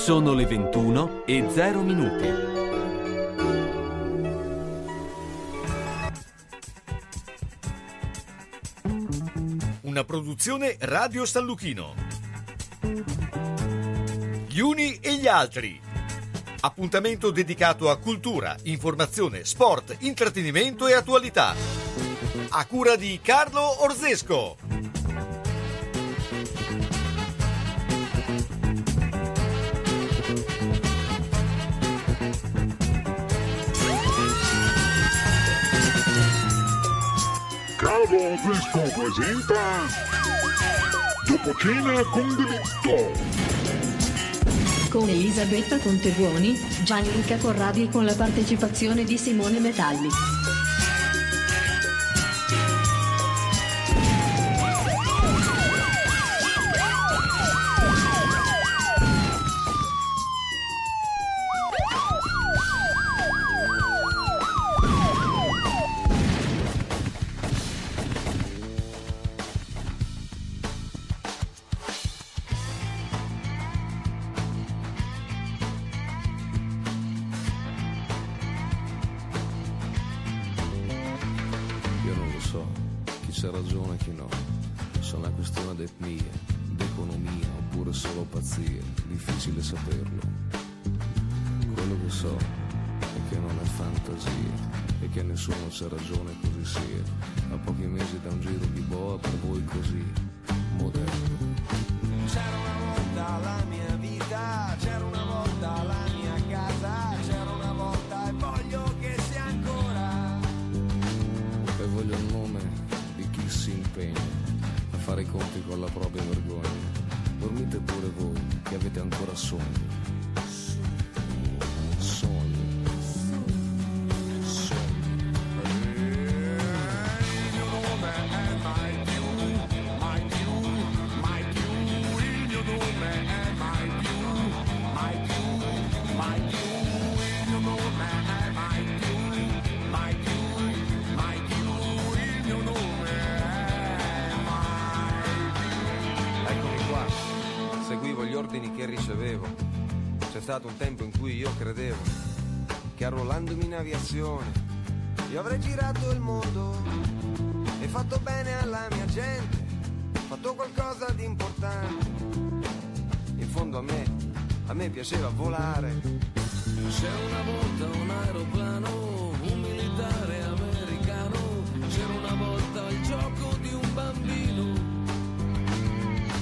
Sono le 21 e 0 minuti. Una produzione Radio San Lucchino. Gli uni e gli altri. Appuntamento dedicato a cultura, informazione, sport, intrattenimento e attualità. A cura di Carlo Orzesco. Carlo Fresco presenta Dopo cena con delitto con Elisabetta Contebuoni, Gianluca Corradi con la partecipazione di Simone Metalli. C'era una volta un aeroplano, un militare americano, c'era una volta il gioco di un bambino.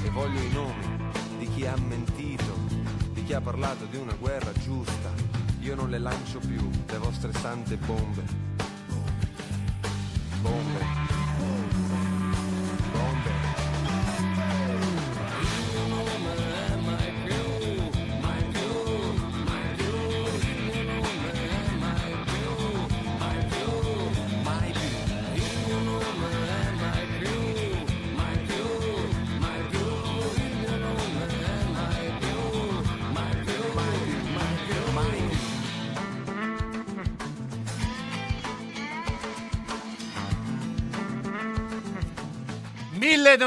e voglio i nomi di chi ha mentito, di chi ha parlato di una guerra giusta. Io non le lancio più, le vostre sante bombe.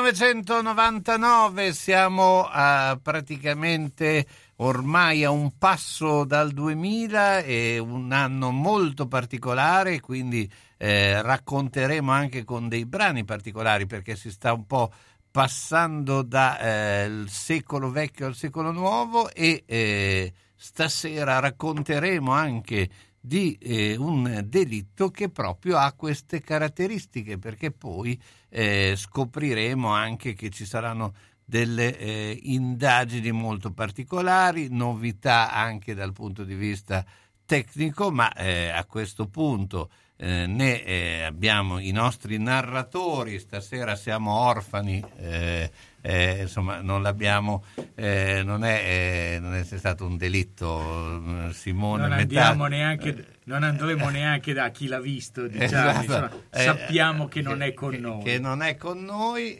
1999, siamo a praticamente ormai a un passo dal 2000, è un anno molto particolare, quindi eh, racconteremo anche con dei brani particolari perché si sta un po' passando dal secolo vecchio al secolo nuovo e eh, stasera racconteremo anche di eh, un delitto che proprio ha queste caratteristiche, perché poi eh, scopriremo anche che ci saranno delle eh, indagini molto particolari, novità anche dal punto di vista tecnico, ma eh, a questo punto eh, ne eh, abbiamo i nostri narratori, stasera siamo orfani, eh, eh, insomma non l'abbiamo, eh, non, è, eh, non è stato un delitto, Simone. non metà- neanche non andremo neanche da chi l'ha visto diciamo, Esatto. sappiamo che non è con che- noi Che non è con noi,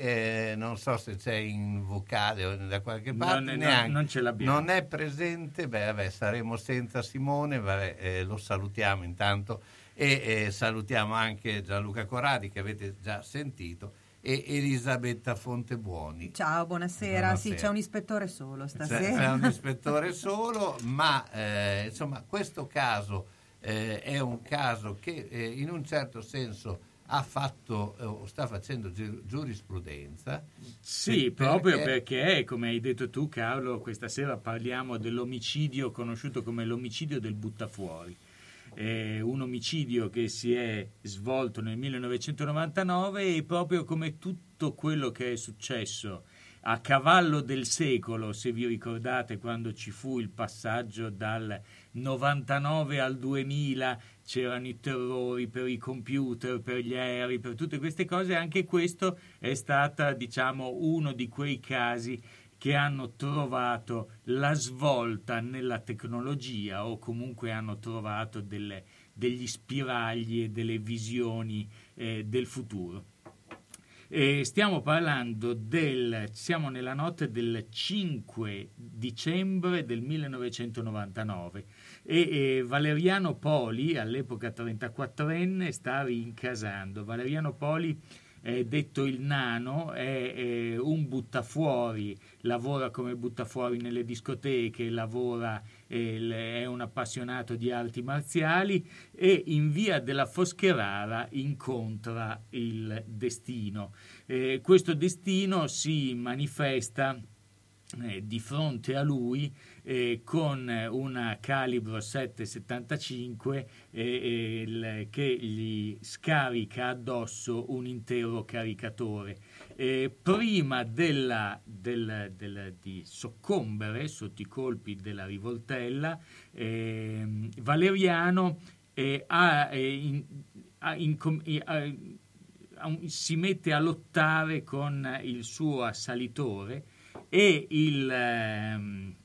non so se c'è in vocale o da qualche parte, Non neanche. non ce l'abbiamo. Non è presente, beh, vabbè, saremo senza Simone, vabbè, lo salutiamo intanto e eh, salutiamo anche Gianluca Corradi che avete già sentito e Elisabetta Fontebuoni. Ciao, buonasera. Buonasera. Sì, c'è un ispettore solo C'è, stasera. c'è un ispettore solo, ma eh, insomma questo caso eh, è un caso che eh, in un certo senso ha fatto eh, o sta facendo gi- giurisprudenza. Sì, Eh, proprio perché, come hai detto tu Carlo, questa sera parliamo dell'omicidio conosciuto come l'omicidio del buttafuori. È un omicidio che si è svolto nel 1999 e proprio come tutto quello che è successo a cavallo del secolo, se vi ricordate quando ci fu il passaggio dal 99 al 2000, c'erano i terrori per i computer, per gli aerei, per tutte queste cose, anche questo è stata, diciamo, uno di quei casi che hanno trovato la svolta nella tecnologia o comunque hanno trovato delle- degli spiragli e delle visioni eh, del futuro. E stiamo parlando del siamo nella notte del 5 dicembre del 1999 e, e Valeriano Poli, all'epoca 34enne, sta rincasando. Valeriano Poli è detto il nano, è, è un buttafuori, lavora come buttafuori nelle discoteche, lavora, eh, è un appassionato di arti marziali e in via della Foscherara incontra il destino. Eh, questo destino si manifesta eh, di fronte a lui eh, con una calibro 775 eh, il- che gli scarica addosso un intero caricatore. Eh, prima della- del- del- di soccombere sotto i colpi della rivoltella, ehm, Valeriano ha, in- ha eh, ha- si mette a lottare con il suo assalitore e il ehm,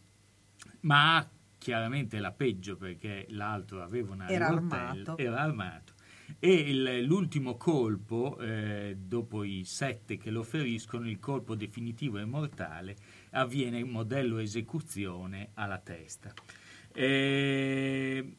ma chiaramente la peggio perché l'altro aveva una Era armato. era armato e il- l'ultimo colpo eh, dopo i sette che lo feriscono il colpo definitivo e mortale avviene in modello esecuzione alla testa Eh,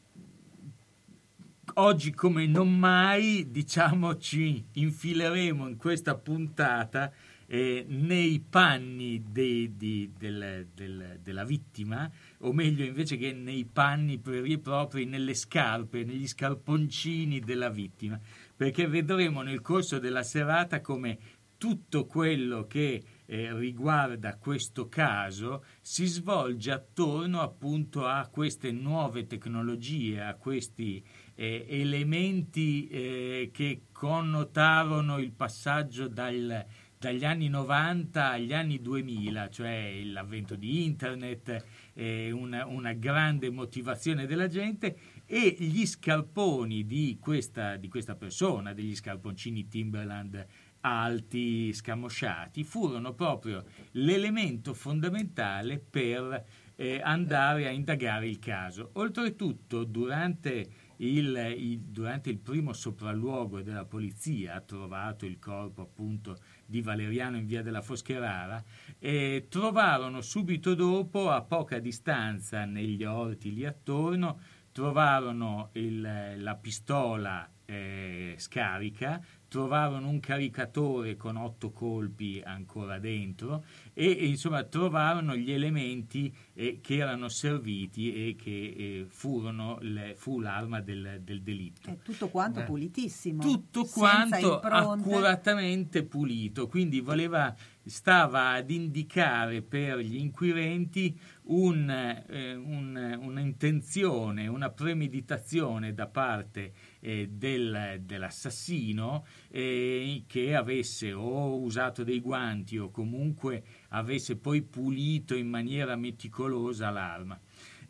oggi come non mai diciamo ci infileremo in questa puntata eh, nei panni dei- di- del- del- della vittima o meglio invece che nei panni veri e propri nelle scarpe negli scarponcini della vittima. Perché vedremo nel corso della serata come tutto quello che eh, riguarda questo caso si svolge attorno appunto a queste nuove tecnologie, a questi eh, elementi eh, che connotarono il passaggio dal- dagli anni 90 agli anni 2000, cioè l'avvento di internet, eh, una, una grande motivazione della gente e gli scarponi di questa, di questa persona, degli scarponcini Timberland alti, scamosciati, furono proprio l'elemento fondamentale per eh, andare a indagare il caso. Oltretutto, durante il, il- durante il primo sopralluogo della polizia, ha trovato il corpo appunto di Valeriano in via della Foscherara, e trovarono subito dopo, a poca distanza, negli orti lì attorno, trovarono il- la pistola eh, scarica, trovarono un caricatore con otto colpi ancora dentro e, e, insomma trovarono gli elementi eh, che erano serviti e che eh, furono le- fu l'arma del, del delitto. È tutto quanto Eh. pulitissimo. Tutto quanto impronte. accuratamente pulito, quindi voleva, stava ad indicare per gli inquirenti un, eh, un- un'intenzione, una premeditazione da parte eh, del- dell'assassino eh, che avesse o usato dei guanti o comunque avesse poi pulito in maniera meticolosa l'arma.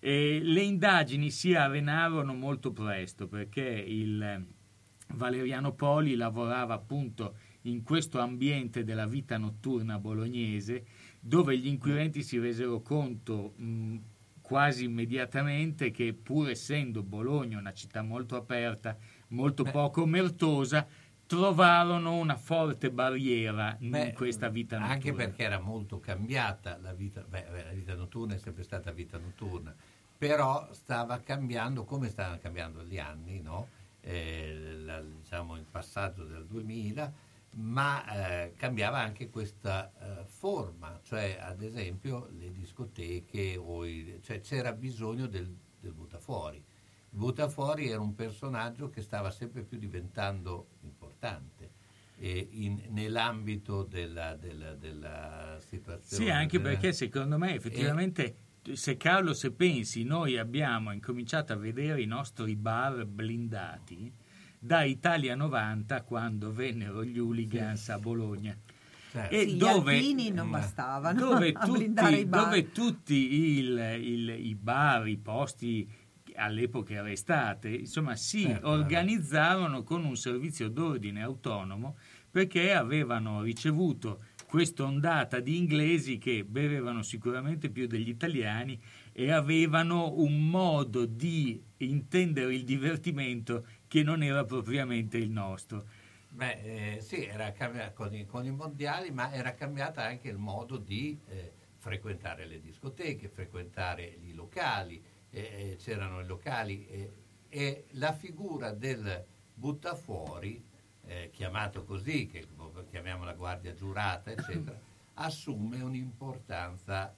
E le indagini si arenarono molto presto perché il Valeriano Poli lavorava appunto in questo ambiente della vita notturna bolognese dove gli inquirenti si resero conto mh, quasi immediatamente che pur essendo Bologna una città molto aperta, molto poco omertosa, trovarono una forte barriera Beh, in questa vita notturna. Anche perché era molto cambiata la vita, beh, beh, la vita notturna è sempre stata vita notturna, però stava cambiando come stavano cambiando gli anni, no? Eh, la- diciamo il passaggio del 2000, ma eh, cambiava anche questa eh, forma, cioè ad esempio le discoteche, o i- cioè c'era bisogno del, del buttafuori. Il buttafuori era un personaggio che stava sempre più diventando importante in- nell'ambito della, della- della situazione. Sì, anche della- perché secondo me effettivamente, se Carlo, se pensi, noi abbiamo incominciato a vedere i nostri bar blindati da Italia 90 quando vennero gli hooligans a Bologna. Certo. E Sì, dove, gli alpini non bastavano dove tutti, i bar. dove tutti il- il- i bar, i posti all'epoca era estate, insomma si Certo. organizzarono con un servizio d'ordine autonomo perché avevano ricevuto questa ondata di inglesi che bevevano sicuramente più degli italiani e avevano un modo di intendere il divertimento che non era propriamente il nostro. Beh, eh, sì, era cambiato con i, con i mondiali, ma era cambiato anche il modo di eh, frequentare le discoteche, frequentare i locali, eh, eh, c'erano i locali eh, e la figura del buttafuori, eh, chiamato così, che chiamiamo la guardia giurata, eccetera, assume un'importanza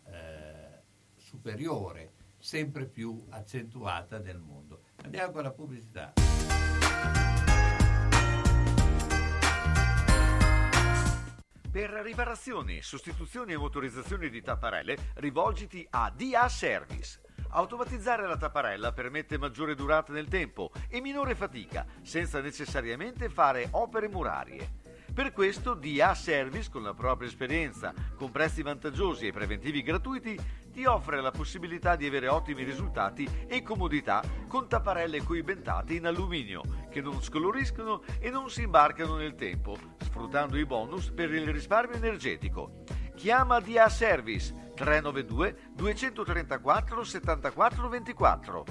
superiore, sempre più accentuata nel mondo. Andiamo con la pubblicità. Per riparazioni, sostituzioni e motorizzazioni di tapparelle, rivolgiti a DA Service. Automatizzare la tapparella permette maggiore durata nel tempo e minore fatica, senza necessariamente fare opere murarie. Per questo DA Service, con la propria esperienza, con prezzi vantaggiosi e preventivi gratuiti, ti offre la possibilità di avere ottimi risultati e comodità con tapparelle coibentate in alluminio, che non scoloriscono e non si imbarcano nel tempo, sfruttando i bonus per il risparmio energetico. Chiama DA Service 392 234 74 24.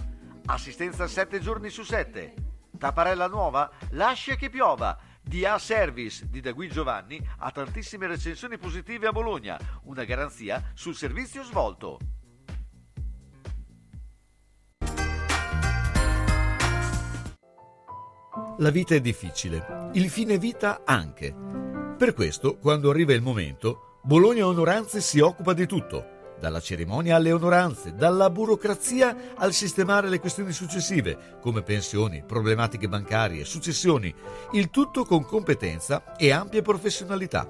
Assistenza 7 giorni su 7. Tapparella nuova? Lascia che piova. DA Service di Dagui Giovanni ha tantissime recensioni positive a Bologna, una garanzia sul servizio svolto. La vita è difficile, il fine vita anche. Per questo, quando arriva il momento, Bologna Onoranze si occupa di tutto, dalla cerimonia alle onoranze, dalla burocrazia al sistemare le questioni successive, come pensioni, problematiche bancarie, successioni, il tutto con competenza e ampia professionalità.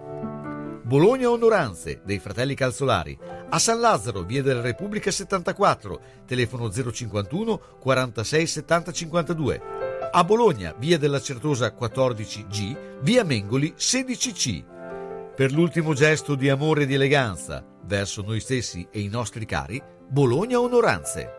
Bologna Onoranze dei fratelli Calzolari, a San Lazzaro, via della Repubblica 74, telefono 051 46 70 52. A Bologna, via della Certosa 14G, via Mengoli 16C. Per l'ultimo gesto di amore e di eleganza verso noi stessi e i nostri cari, Bologna Onoranze.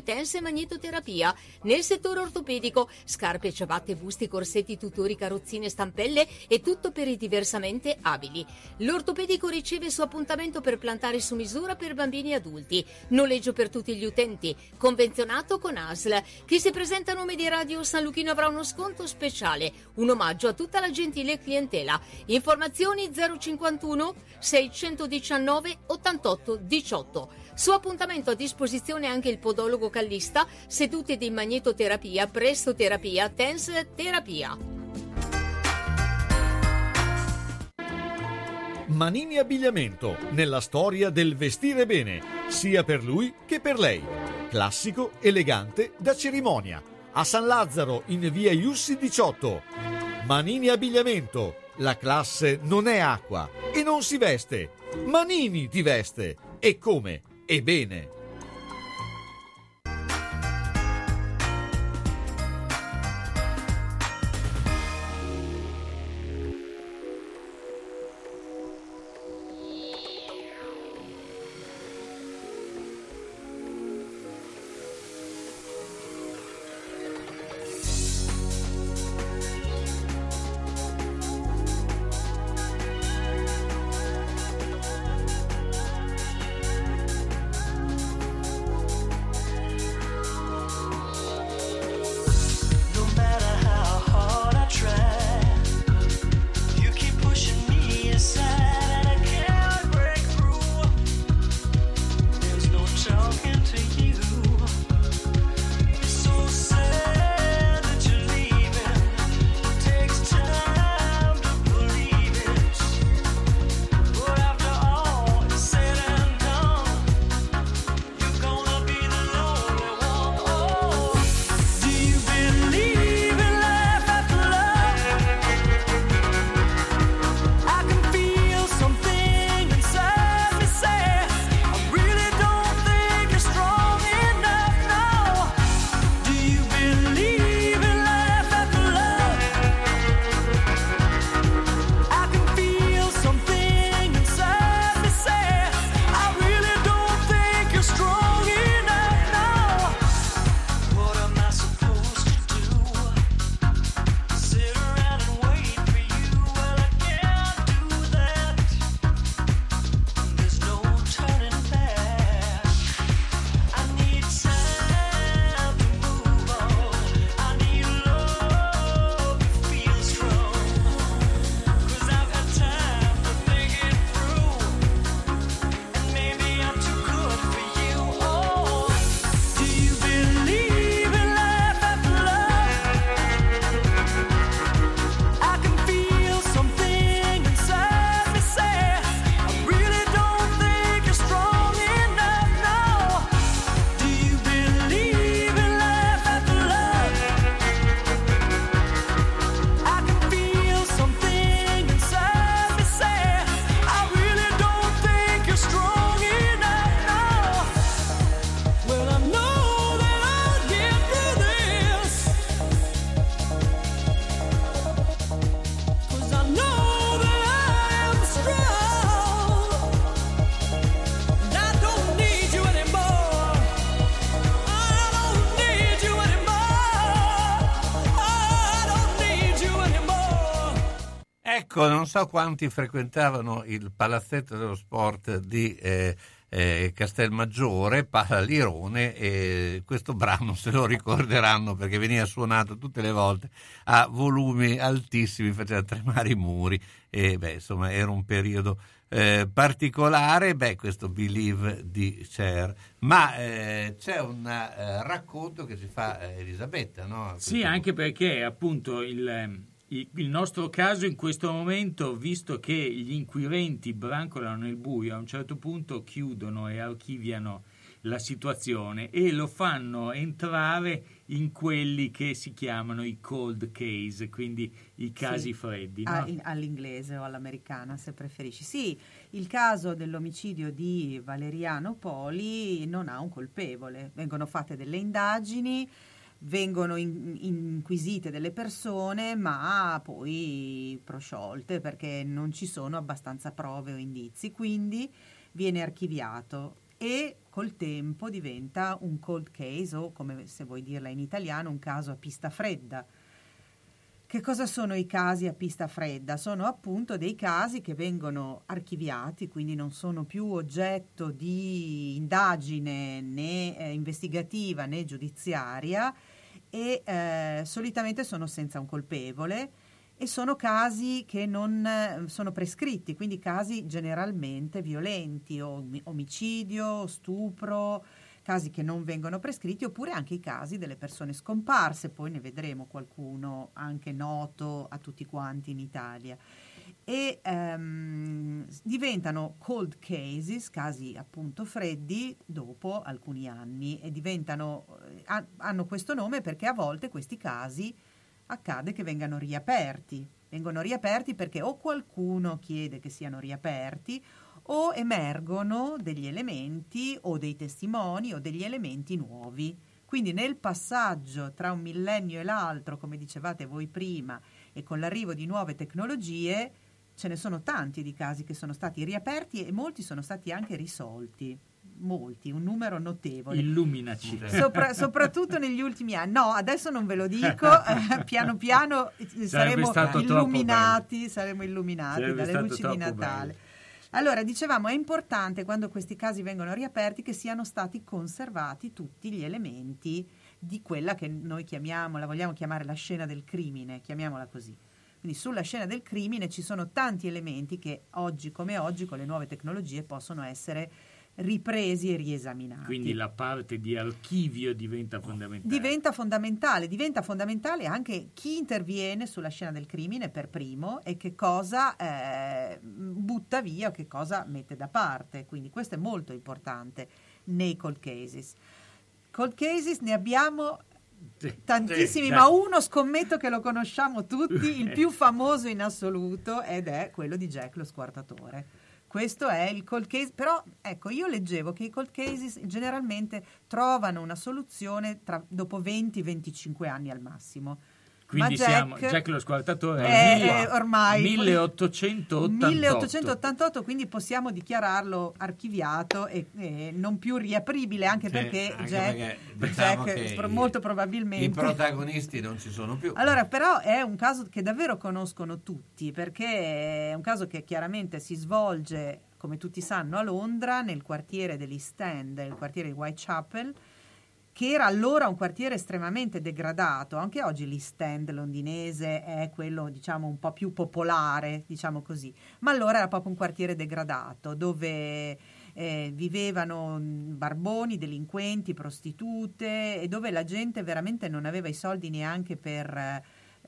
tense e magnetoterapia. Nel settore ortopedico, scarpe, ciabatte, busti, corsetti, tutori, carrozzine, stampelle e tutto per i diversamente abili. L'ortopedico riceve su appuntamento per plantare su misura per bambini e adulti. Noleggio per tutti gli utenti. Convenzionato con ASL. Chi si presenta a nome di Radio San Luchino avrà uno sconto speciale. Un omaggio a tutta la gentile clientela. Informazioni 051 619 88 18. Su appuntamento a disposizione anche il podologo callista, sedute di magnetoterapia, prestoterapia, tense terapia. Manini Abbigliamento, nella storia del vestire bene, sia per lui che per lei. Classico, elegante, da cerimonia. A San Lazzaro, in via Iussi 18. Manini Abbigliamento, la classe non è acqua e non si veste. Manini ti veste. E come? E bene. So quanti frequentavano il palazzetto dello sport di eh, eh, Castelmaggiore, Palalirone, e questo brano se lo ricorderanno perché veniva suonato tutte le volte a volumi altissimi, faceva tremare i muri e beh, insomma era un periodo eh, particolare, beh, questo Believe di Cher. Ma eh, c'è un eh, racconto che ci fa eh, Elisabetta, no? Sì, anche perché appunto il, il, nostro caso in questo momento, visto che gli inquirenti brancolano nel buio, a un certo punto chiudono e archiviano la situazione e lo fanno entrare in quelli che si chiamano i cold case, quindi i casi Sì, freddi. a- no? in- all'inglese o all'americana se preferisci. Sì, il caso dell'omicidio di Valeriano Poli non ha un colpevole. Vengono fatte delle indagini, vengono in- inquisite delle persone, ma poi prosciolte perché non ci sono abbastanza prove o indizi. Quindi viene archiviato e col tempo diventa un cold case o come se vuoi dirla in italiano un caso a pista fredda. Che cosa sono i casi a pista fredda? Sono appunto dei casi che vengono archiviati, quindi non sono più oggetto di indagine né eh, investigativa né giudiziaria e eh, solitamente sono senza un colpevole e sono casi che non sono prescritti, quindi casi generalmente violenti, o omicidio, stupro, casi che non vengono prescritti, oppure anche i casi delle persone scomparse, poi ne vedremo qualcuno anche noto a tutti quanti in Italia. E ehm, diventano cold cases, casi appunto freddi, dopo alcuni anni e diventano, eh, ha- hanno questo nome perché a volte questi casi accade che vengano riaperti. Vengono riaperti perché o qualcuno chiede che siano riaperti o emergono degli elementi o dei testimoni o degli elementi nuovi. Quindi nel passaggio tra un millennio e l'altro, come dicevate voi prima, e con l'arrivo di nuove tecnologie, ce ne sono tanti di casi che sono stati riaperti e molti sono stati anche risolti. Molti, un numero notevole. Illuminaci. Sopra- soprattutto negli ultimi anni. No, adesso non ve lo dico, piano piano eh, saremo illuminati, saremo illuminati Sarebbe dalle luci di Natale. bello. Allora, dicevamo, è importante quando questi casi vengono riaperti che siano stati conservati tutti gli elementi di quella che noi chiamiamo, la vogliamo chiamare la scena del crimine, chiamiamola così. Quindi sulla scena del crimine ci sono tanti elementi che oggi come oggi con le nuove tecnologie possono essere ripresi e riesaminati. Quindi la parte di archivio diventa fondamentale. Diventa fondamentale, diventa fondamentale anche chi interviene sulla scena del crimine per primo e che cosa eh, butta via o che cosa mette da parte. Quindi questo è molto importante nei cold cases. Cold cases ne abbiamo tantissimi, sì, ma uno scommetto che lo conosciamo tutti, il più famoso in assoluto, ed è quello di Jack lo squartatore. Questo è il cold case, però ecco, io leggevo che i cold cases generalmente trovano una soluzione tra- dopo 20-25 anni al massimo. Quindi Jack, siamo Jack lo squartatore è- è ormai 1888. 1888, quindi possiamo dichiararlo archiviato e, e non più riapribile, anche Sì, perché anche Jack, perché diciamo Jack, i- molto I probabilmente protagonisti non ci sono più. allora, però è un caso che davvero conoscono tutti, perché è un caso che chiaramente si svolge, come tutti sanno, a Londra, nel quartiere dell'East End, il quartiere di Whitechapel, che era allora un quartiere estremamente degradato. Anche oggi l'East End londinese è quello, diciamo, un po' più popolare, diciamo così. Ma allora era proprio un quartiere degradato, dove eh, vivevano mh, barboni, delinquenti, prostitute e dove la gente veramente non aveva i soldi neanche per eh,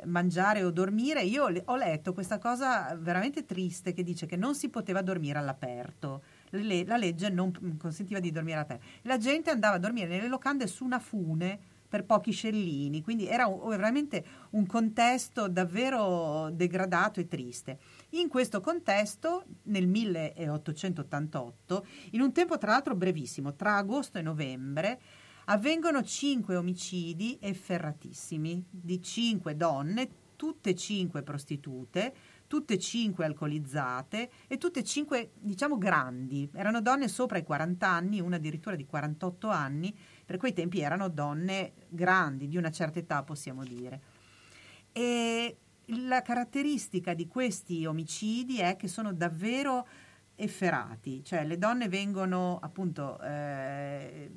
mangiare o dormire. Io ho letto questa cosa veramente triste che dice che non si poteva dormire all'aperto. Le- la legge non p- consentiva di dormire all'aperto. La gente andava a dormire nelle locande su una fune per pochi scellini, quindi era un- veramente un contesto davvero degradato e triste. In questo contesto, nel 1888, in un tempo tra l'altro brevissimo, tra agosto e novembre, avvengono cinque omicidi efferratissimi di cinque donne, tutte e cinque prostitute, tutte e cinque alcolizzate e tutte e cinque, diciamo, grandi. Erano donne sopra i 40 anni, una addirittura di 48 anni, per quei tempi erano donne grandi, di una certa età possiamo dire. E la caratteristica di questi omicidi è che sono davvero efferati, cioè le donne vengono appunto eh,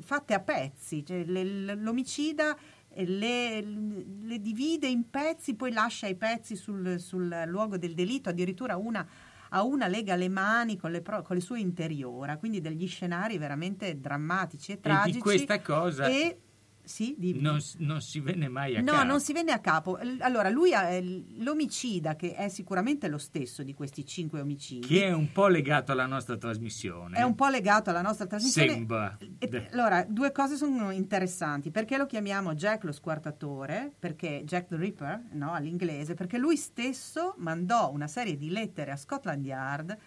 fatte a pezzi, cioè le, l'omicida le, le, divide in pezzi, poi lascia i pezzi sul, sul luogo del delitto, addirittura una a una lega le mani con le, pro, con le, sue interiora, quindi degli scenari veramente drammatici e tragici. E di questa cosa e sì, non, non, si venne mai a no, capo. No, non si venne a capo. Allora, lui ha l'omicida, che è sicuramente lo stesso di questi cinque omicidi. Che è un po' legato alla nostra trasmissione. È un po' legato alla nostra trasmissione. Sembra. E, allora, due cose sono interessanti. Perché lo chiamiamo Jack lo squartatore? Perché Jack the Ripper, no, all'inglese? Perché lui stesso mandò una serie di lettere a Scotland Yard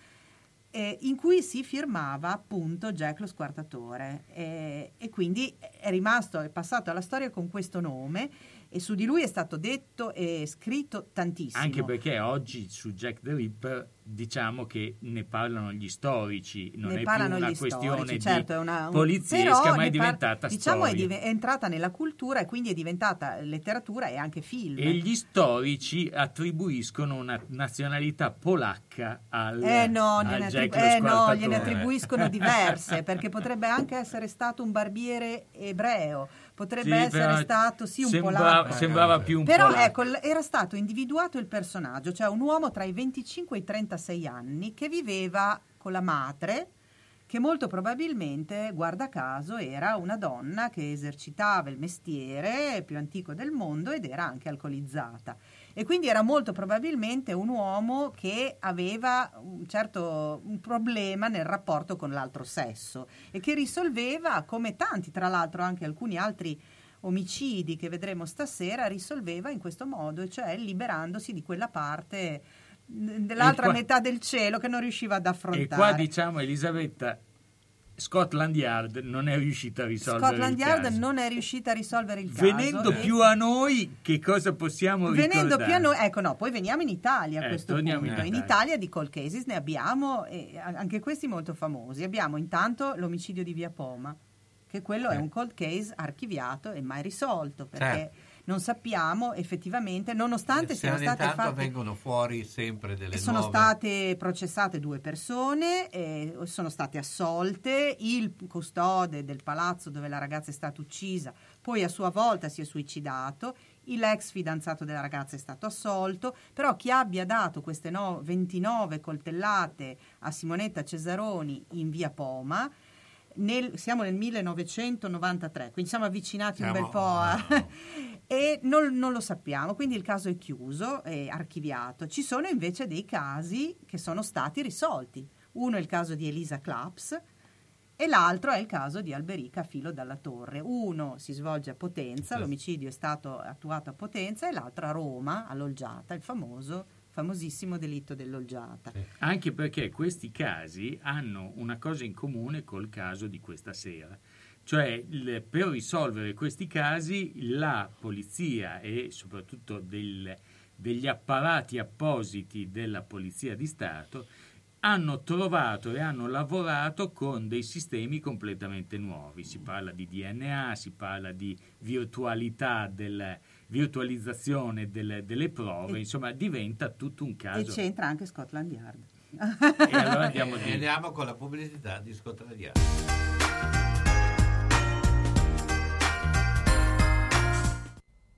eh, in cui si firmava appunto Jack lo squartatore. Eh, e quindi è rimasto, è passato alla storia con questo nome e su di lui è stato detto e scritto tantissimo. Anche perché oggi su Jack the Ripper diciamo che ne parlano gli storici, non ne è più una questione storici, certo, è una, un, poliziesca, ma è diventata par- diciamo storia. Diciamo è, entrata nella cultura e quindi è diventata letteratura e anche film. E gli storici attribuiscono una nazionalità polacca al, eh no, al attribu- eh no gliene attribuiscono diverse, perché potrebbe anche essere stato un barbiere ebreo potrebbe sì, essere stato sì un sembra, polacco. Sembrava più un però polacco. ecco, era stato individuato il personaggio, cioè un uomo tra i 25 e i 36 anni che viveva con la madre che molto probabilmente, guarda caso, era una donna che esercitava il mestiere più antico del mondo ed era anche alcolizzata. E quindi era molto probabilmente un uomo che aveva un certo un problema nel rapporto con l'altro sesso e che risolveva, come tanti, tra l'altro anche alcuni altri omicidi che vedremo stasera, risolveva in questo modo, cioè liberandosi di quella parte dell'altra qua, metà del cielo che non riusciva ad affrontare. E qua diciamo Elisabetta Scotland Yard non è riuscita a risolvere Scotland il Yard caso. non è riuscita a risolvere il Venendo caso. più a noi, che cosa possiamo Venendo ricordare? più a noi, ecco no, poi veniamo in Italia a Eh, questo punto. in In Italia. Italia di cold cases ne abbiamo, e anche questi molto famosi. Abbiamo intanto l'omicidio di Via Poma, che quello è Eh. un cold case archiviato e mai risolto, perché Certo. Non sappiamo effettivamente, nonostante Siano state fatte... vengono fuori sempre delle Sono nuove. state processate due persone, eh, sono state assolte, il custode del palazzo dove la ragazza è stata uccisa poi a sua volta si è suicidato, l'ex fidanzato della ragazza è stato assolto, però chi abbia dato queste no- 29 coltellate a Simonetta Cesaroni in via Poma, nel- siamo nel 1993, quindi siamo avvicinati un Siamo- bel po' a... e non, non lo sappiamo, quindi il caso è chiuso, è archiviato. Ci sono invece dei casi che sono stati risolti. Uno è il caso di Elisa Claps e l'altro è il caso di Alberica Filo dalla Torre. Uno si svolge a Potenza, l'omicidio è stato attuato a Potenza e l'altro a Roma, all'Olgiata, il famoso, famosissimo delitto dell'Olgiata. Anche perché questi casi hanno una cosa in comune col caso di questa sera. Cioè, il- per risolvere questi casi, la polizia e soprattutto del- degli apparati appositi della Polizia di Stato hanno trovato e hanno lavorato con dei sistemi completamente nuovi. Si parla di DNA, si parla di virtualità, del, virtualizzazione delle, delle prove, E- insomma diventa tutto un E caso. c'entra anche Scotland Yard. E allora andiamo E di... andiamo con la pubblicità di Scotland Yard.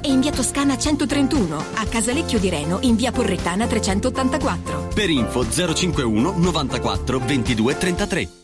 e in via Toscana 131, a Casalecchio di Reno in via Porrettana 384. Per info 051 94 22 33.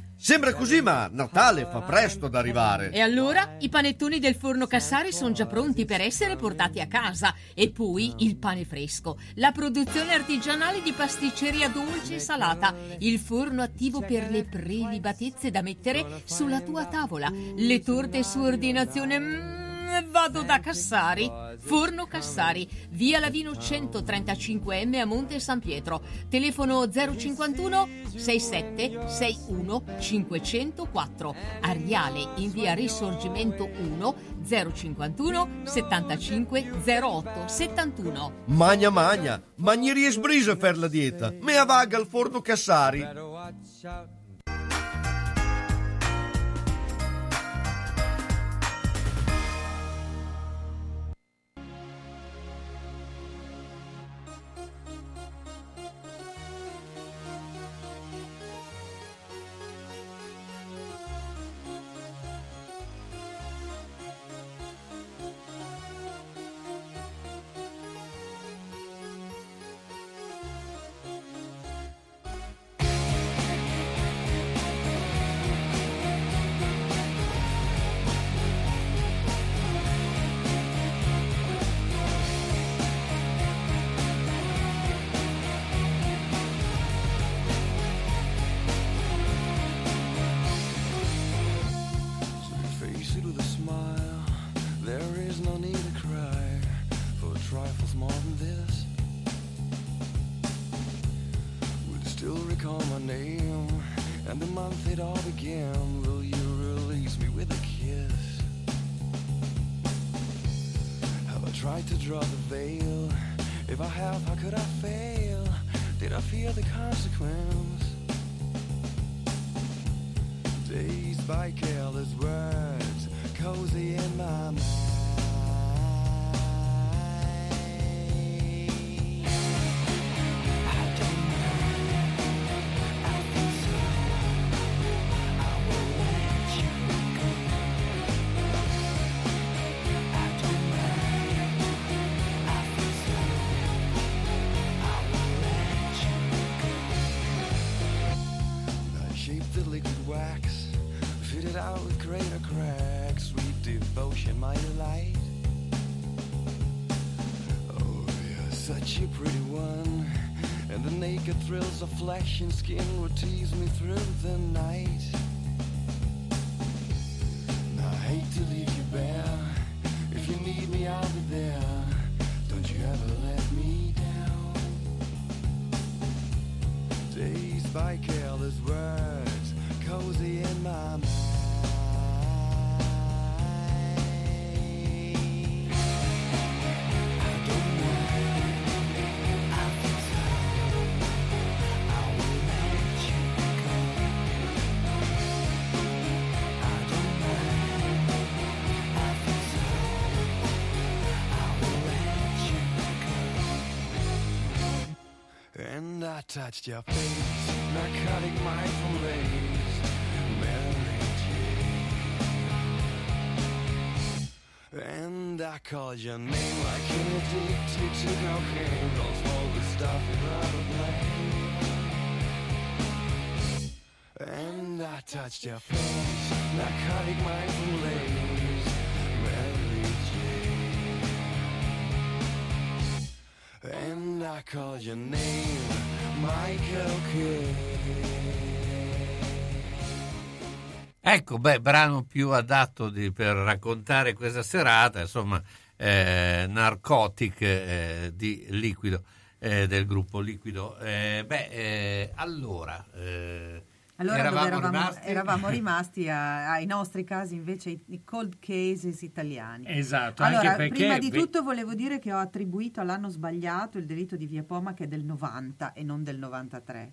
Sembra così, ma Natale fa presto ad arrivare. E allora i panettoni del forno Cassari sono già pronti per essere portati a casa. E poi il pane fresco, la produzione artigianale di pasticceria dolce e salata, il forno attivo per le prelibatezze da mettere sulla tua tavola, le torte su ordinazione. Mm, vado da Cassari. Forno Cassari, via Lavino 135M a Monte San Pietro. Telefono 051 67 61 504. Ariale in via Risorgimento 1 051 75 08 71. Magna magna, magnerie sbrise per la dieta. Me avaga al forno Cassari. A smile. There is no need to cry for trifles more than this. You still recall my name and the month it all began? Will you release me with a kiss? Have I tried to draw the veil? If I have, how could I fail? Did I fear the consequence? Dazed by careless words, cozy in my mind. Touched your face, narcotic mindful lace, Mary Jane. And I called your name like an addicted to cocaine, knows all the stuff you'd rather play. And I touched your face, narcotic mindful lace, Called your name, Michael Kidd. Ecco, beh, brano più adatto di- per raccontare questa serata, insomma, eh, Narcotic eh, di Liquido, eh, del gruppo Liquido. Eh, beh, eh, allora, eh, Allora eravamo eravamo rimasti? eravamo rimasti a- ai nostri casi invece i, i cold cases italiani. Esatto, Allora, anche perché prima di tutto volevo dire che ho attribuito all'anno sbagliato il delitto di Via Poma che è del 90 e non del 93.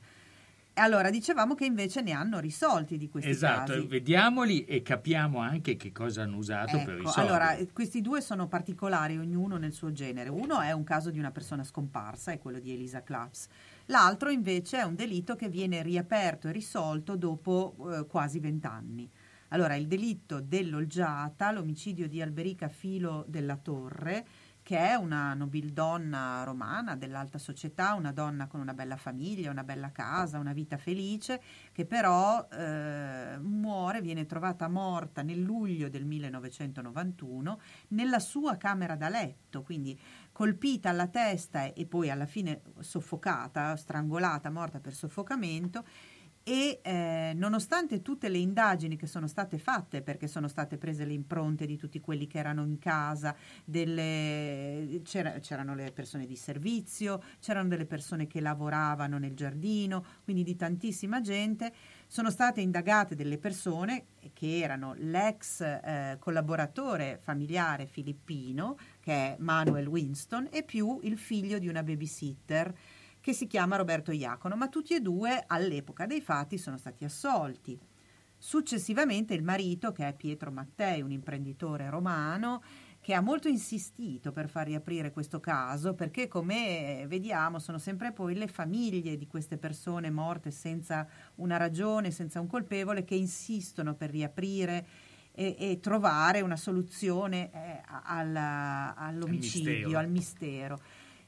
E allora dicevamo che invece ne hanno risolti di questi Esatto, casi. vediamoli e capiamo anche che cosa hanno usato per Ecco, risolvere. allora, questi due sono particolari, ognuno nel suo genere. Uno è un caso di una persona scomparsa, è quello di Elisa Claps. L'altro invece è un delitto che viene riaperto e risolto dopo eh, quasi vent'anni. Allora, il delitto dell'olgiata, l'omicidio di Alberica Filo della Torre, che è una nobildonna romana dell'alta società, una donna con una bella famiglia, una bella casa, una vita felice, che però eh, muore, viene trovata morta nel luglio del 1991 nella sua camera da letto, quindi colpita alla testa e poi alla fine soffocata, strangolata, morta per soffocamento e eh, nonostante tutte le indagini che sono state fatte, perché sono state prese le impronte di tutti quelli che erano in casa, delle- c'era- c'erano le persone di servizio, c'erano delle persone che lavoravano nel giardino, quindi di tantissima gente, sono state indagate delle persone che erano l'ex eh, collaboratore familiare filippino, che è Manuel Winston, e più il figlio di una babysitter che si chiama Roberto Iacono, ma tutti e due all'epoca dei fatti sono stati assolti. Successivamente il marito, che è Pietro Mattei, un imprenditore romano, che ha molto insistito per far riaprire questo caso, perché come vediamo sono sempre poi le famiglie di queste persone morte senza una ragione, senza un colpevole, che insistono per riaprire e, e trovare una soluzione eh, alla- all'omicidio, mistero. al mistero.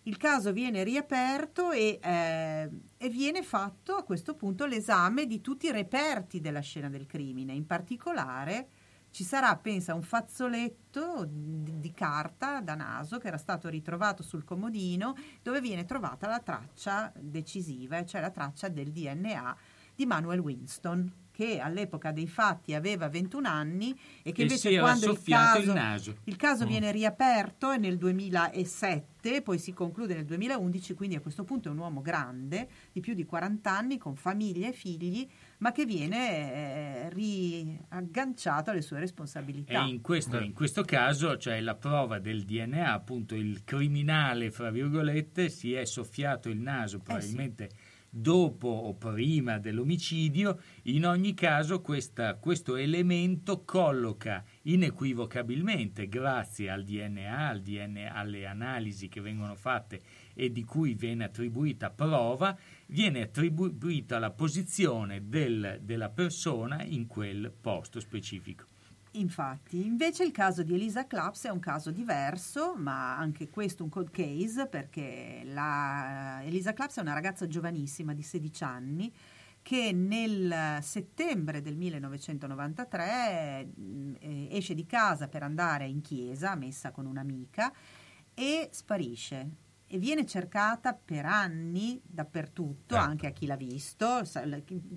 Il caso viene riaperto e, eh, e viene fatto a questo punto l'esame di tutti i reperti della scena del crimine. In particolare ci sarà, pensa, un fazzoletto di, di carta da naso che era stato ritrovato sul comodino dove viene trovata la traccia decisiva, cioè la traccia del DNA di Manuel Winston che all'epoca dei fatti aveva 21 anni e che E invece quando il caso, il naso. il caso Mm. viene riaperto è nel 2007, poi si conclude nel 2011, quindi a questo punto è un uomo grande, di più di 40 anni, con famiglia e figli, ma che viene eh, riagganciato alle sue responsabilità. E in questo, in questo caso, cioè la prova del DNA, appunto il criminale, fra virgolette, si è soffiato il naso probabilmente dopo o prima dell'omicidio. In ogni caso questa- questo elemento colloca inequivocabilmente, grazie al DNA, al DNA, alle analisi che vengono fatte e di cui viene attribuita prova, viene attribuita la posizione del- della persona in quel posto specifico. Infatti, invece il caso di Elisa Claps è un caso diverso, ma anche questo un cold case, perché la- Elisa Claps è una ragazza giovanissima di 16 che nel settembre del 1993 mh, eh, esce di casa per andare in chiesa, messa con un'amica, e sparisce. E viene cercata per anni dappertutto, anche a chi l'ha visto,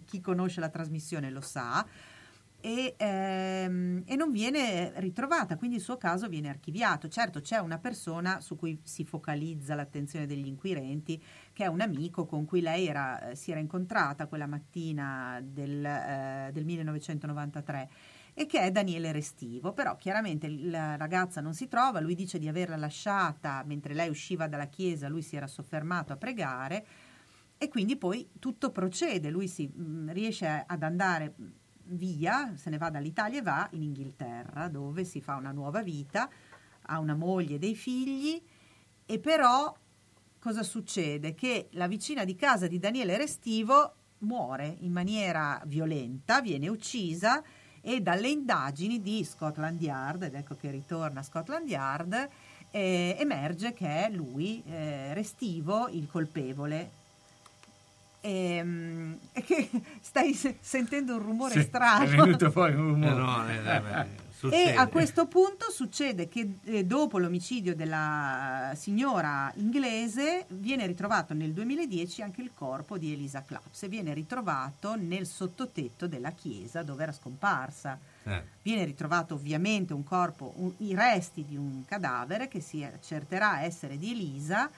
chi conosce la trasmissione lo sa, e, ehm, e non viene ritrovata, quindi il suo caso viene archiviato. Certo, c'è una persona su cui si focalizza l'attenzione degli inquirenti, che è un amico con cui lei era, eh, si era incontrata quella mattina del, eh, del 1993 e che è Daniele Restivo. Però chiaramente la ragazza non si trova, lui dice di averla lasciata mentre lei usciva dalla chiesa, lui si era soffermato a pregare e quindi poi tutto procede, lui si, mh, riesce ad andare via, se ne va dall'Italia e va in Inghilterra dove si fa una nuova vita, ha una moglie e dei figli e però cosa succede? Che la vicina di casa di Daniele Restivo muore in maniera violenta, viene uccisa e dalle indagini di Scotland Yard, ed ecco che ritorna Scotland Yard, eh, emerge che è lui, eh, Restivo, il colpevole. Ehm, E, che stai se- sentendo un rumore Sì, strano. È venuto fuori un rumore. Eh, no, eh, eh, beh, E a questo punto succede che eh, dopo l'omicidio della signora inglese viene ritrovato nel 2010 anche il corpo di Elisa Claps e viene ritrovato nel sottotetto della chiesa dove era scomparsa. Eh. Viene ritrovato ovviamente un corpo, un- i resti di un cadavere che si accerterà essere di Elisa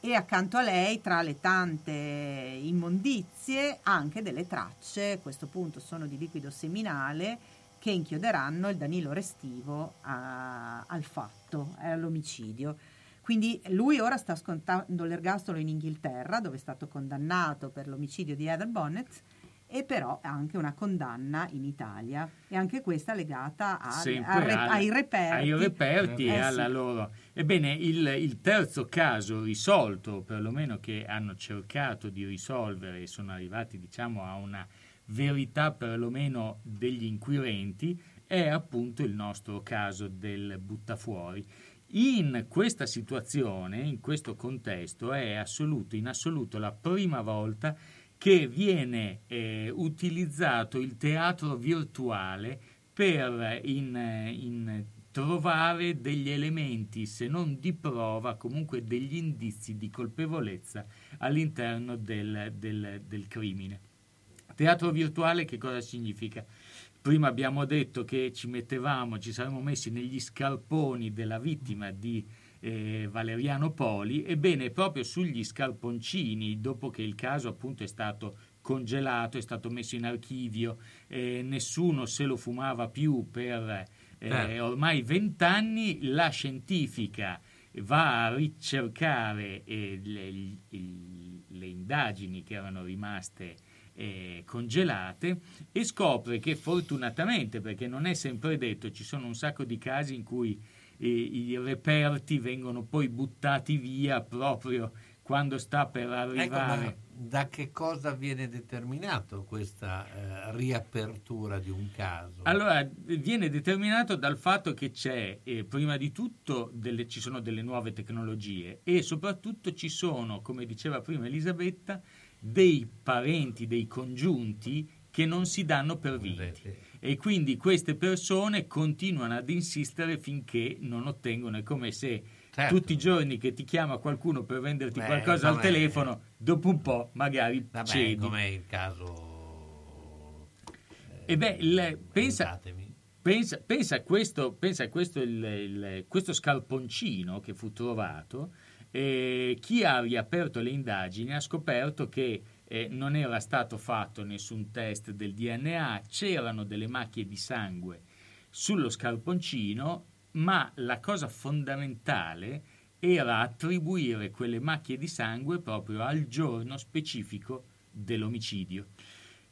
e accanto a lei, tra le tante immondizie, anche delle tracce, a questo punto sono di liquido seminale, che inchioderanno il Danilo Restivo a- al fatto, eh, all'omicidio. Quindi lui ora sta scontando l'ergastolo in Inghilterra, dove è stato condannato per l'omicidio di Heather Bonnet, e però anche una condanna in Italia, e anche questa legata Sempre al re- al- ai reperti. ai reperti Eh, e alla sì. loro. Ebbene, il, il terzo caso risolto, perlomeno che hanno cercato di risolvere e sono arrivati, diciamo, a una verità perlomeno degli inquirenti, è appunto il nostro caso del buttafuori. In questa situazione, in questo contesto, è assoluto, in assoluto la prima volta che viene eh, utilizzato il teatro virtuale per in, in trovare degli elementi, se non di prova, comunque degli indizi di colpevolezza all'interno del, del- del crimine. Teatro virtuale che cosa significa? Prima abbiamo detto che ci mettevamo, ci saremmo messi negli scarponi della vittima di eh, Valeriano Poli, ebbene proprio sugli scarponcini, dopo che il caso appunto è stato congelato, è stato messo in archivio, eh, nessuno se lo fumava più per eh, Eh. ormai vent'anni, la scientifica va a ricercare eh, le, le indagini che erano rimaste eh, congelate e scopre che fortunatamente, perché non è sempre detto, ci sono un sacco di casi in cui i reperti vengono poi buttati via proprio quando sta per Ecco, arrivare. ma da che cosa viene determinato questa eh, riapertura di un caso? Allora, viene determinato dal fatto che c'è, eh, prima di tutto, delle- ci sono delle nuove tecnologie e soprattutto ci sono, come diceva prima Elisabetta, dei parenti, dei congiunti che non si danno per vinti. E quindi queste persone continuano ad insistere finché non ottengono, è come se Certo. tutti i giorni che ti chiama qualcuno per venderti Beh, qualcosa al telefono, dopo un po' magari Vabbè, cedi. come il caso... E beh, il- pensa, pensa, pensa a questo, pensa a questo, il- il- questo scarponcino che fu trovato. eh, chi ha riaperto le indagini ha scoperto che eh, non era stato fatto nessun test del DNA, c'erano delle macchie di sangue sullo scarponcino, ma la cosa fondamentale era attribuire quelle macchie di sangue proprio al giorno specifico dell'omicidio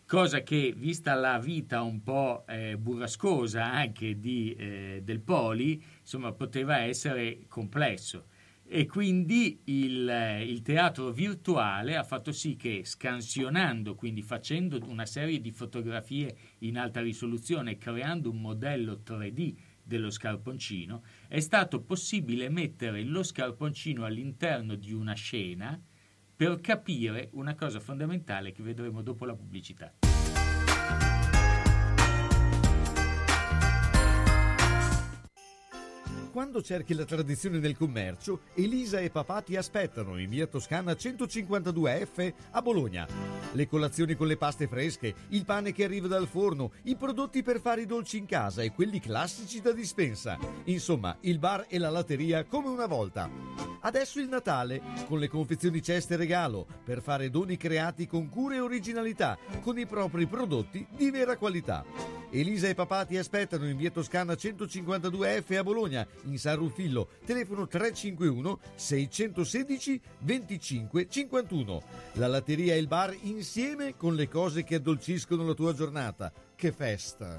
cosa che vista la vita un po' eh, burrascosa anche di, eh, del Poli, insomma poteva essere complesso. E quindi il, eh, il teatro virtuale ha fatto sì che scansionando, quindi facendo una serie di fotografie in alta risoluzione, creando un modello 3D dello scarponcino, è stato possibile mettere lo scarponcino all'interno di una scena per capire una cosa fondamentale che vedremo dopo la pubblicità. Quando cerchi la tradizione nel commercio, Elisa e papà ti aspettano in via Toscana 152F a Bologna. Le colazioni con le paste fresche, il pane che arriva dal forno, i prodotti per fare i dolci in casa e quelli classici da dispensa. Insomma, il bar e la latteria come una volta. Adesso il Natale, con le confezioni ceste regalo, per fare doni creati con cura e originalità, con i propri prodotti di vera qualità. Elisa e papà ti aspettano in via Toscana 152F a Bologna, in San Rufillo, telefono 351 616 25 51. La latteria e il bar insieme con le cose che addolciscono la tua giornata. Che festa!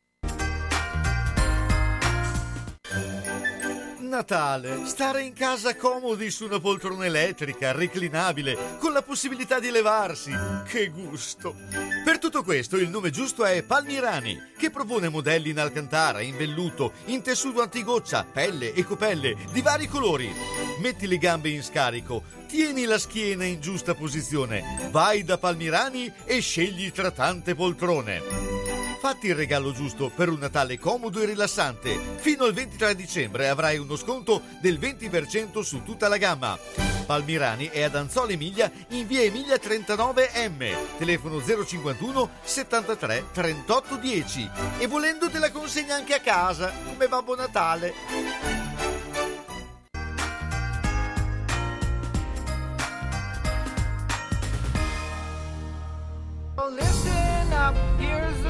Natale, stare in casa comodi su una poltrona elettrica, reclinabile, con la possibilità di levarsi. Che gusto! Per tutto questo il nome giusto è Palmirani, che propone modelli in alcantara, in velluto, in tessuto antigoccia, pelle e copelle di vari colori. Metti le gambe in scarico, tieni la schiena in giusta posizione, vai da Palmirani e scegli tra tante poltrone. Fatti il regalo giusto per un Natale comodo e rilassante. Fino al 23 dicembre avrai uno sconto del 20% su tutta la gamma. Palmirani è ad Anzola Emilia in via Emilia 39M, telefono 051 73 38 10 e volendo te la consegna anche a casa come Babbo Natale.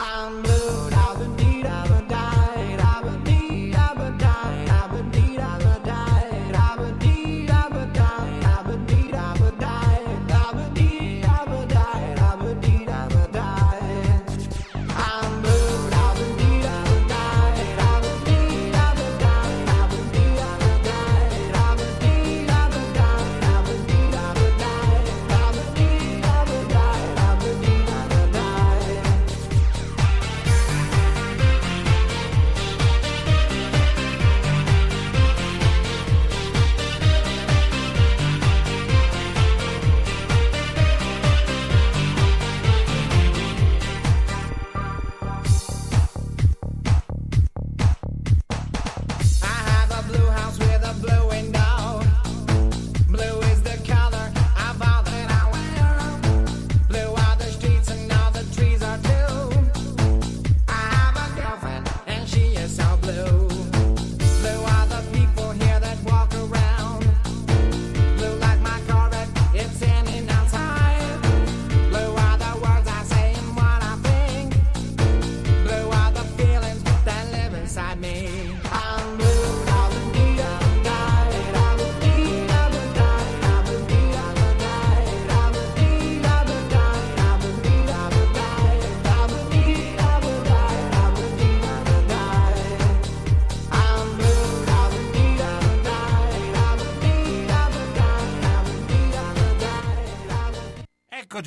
I'm blue, I've been need, I've been died, I've been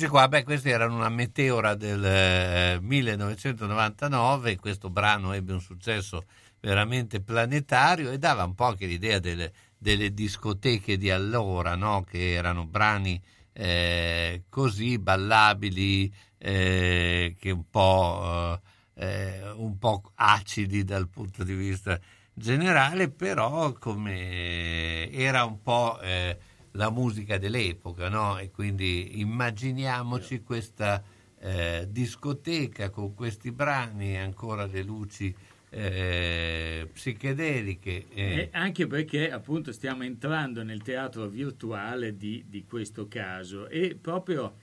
Eccoci qua, beh, questa era una meteora del eh, 1999, questo brano ebbe un successo veramente planetario e dava un po' anche l'idea delle, delle discoteche di allora, no? che erano brani eh, così ballabili, eh, che un po', eh, eh, un po' acidi dal punto di vista generale, però come era un po' eh, la musica dell'epoca, no? E quindi immaginiamoci questa eh, discoteca con questi brani, ancora le luci eh, psichedeliche. eh, E anche perché appunto stiamo entrando nel teatro virtuale di, di questo caso e proprio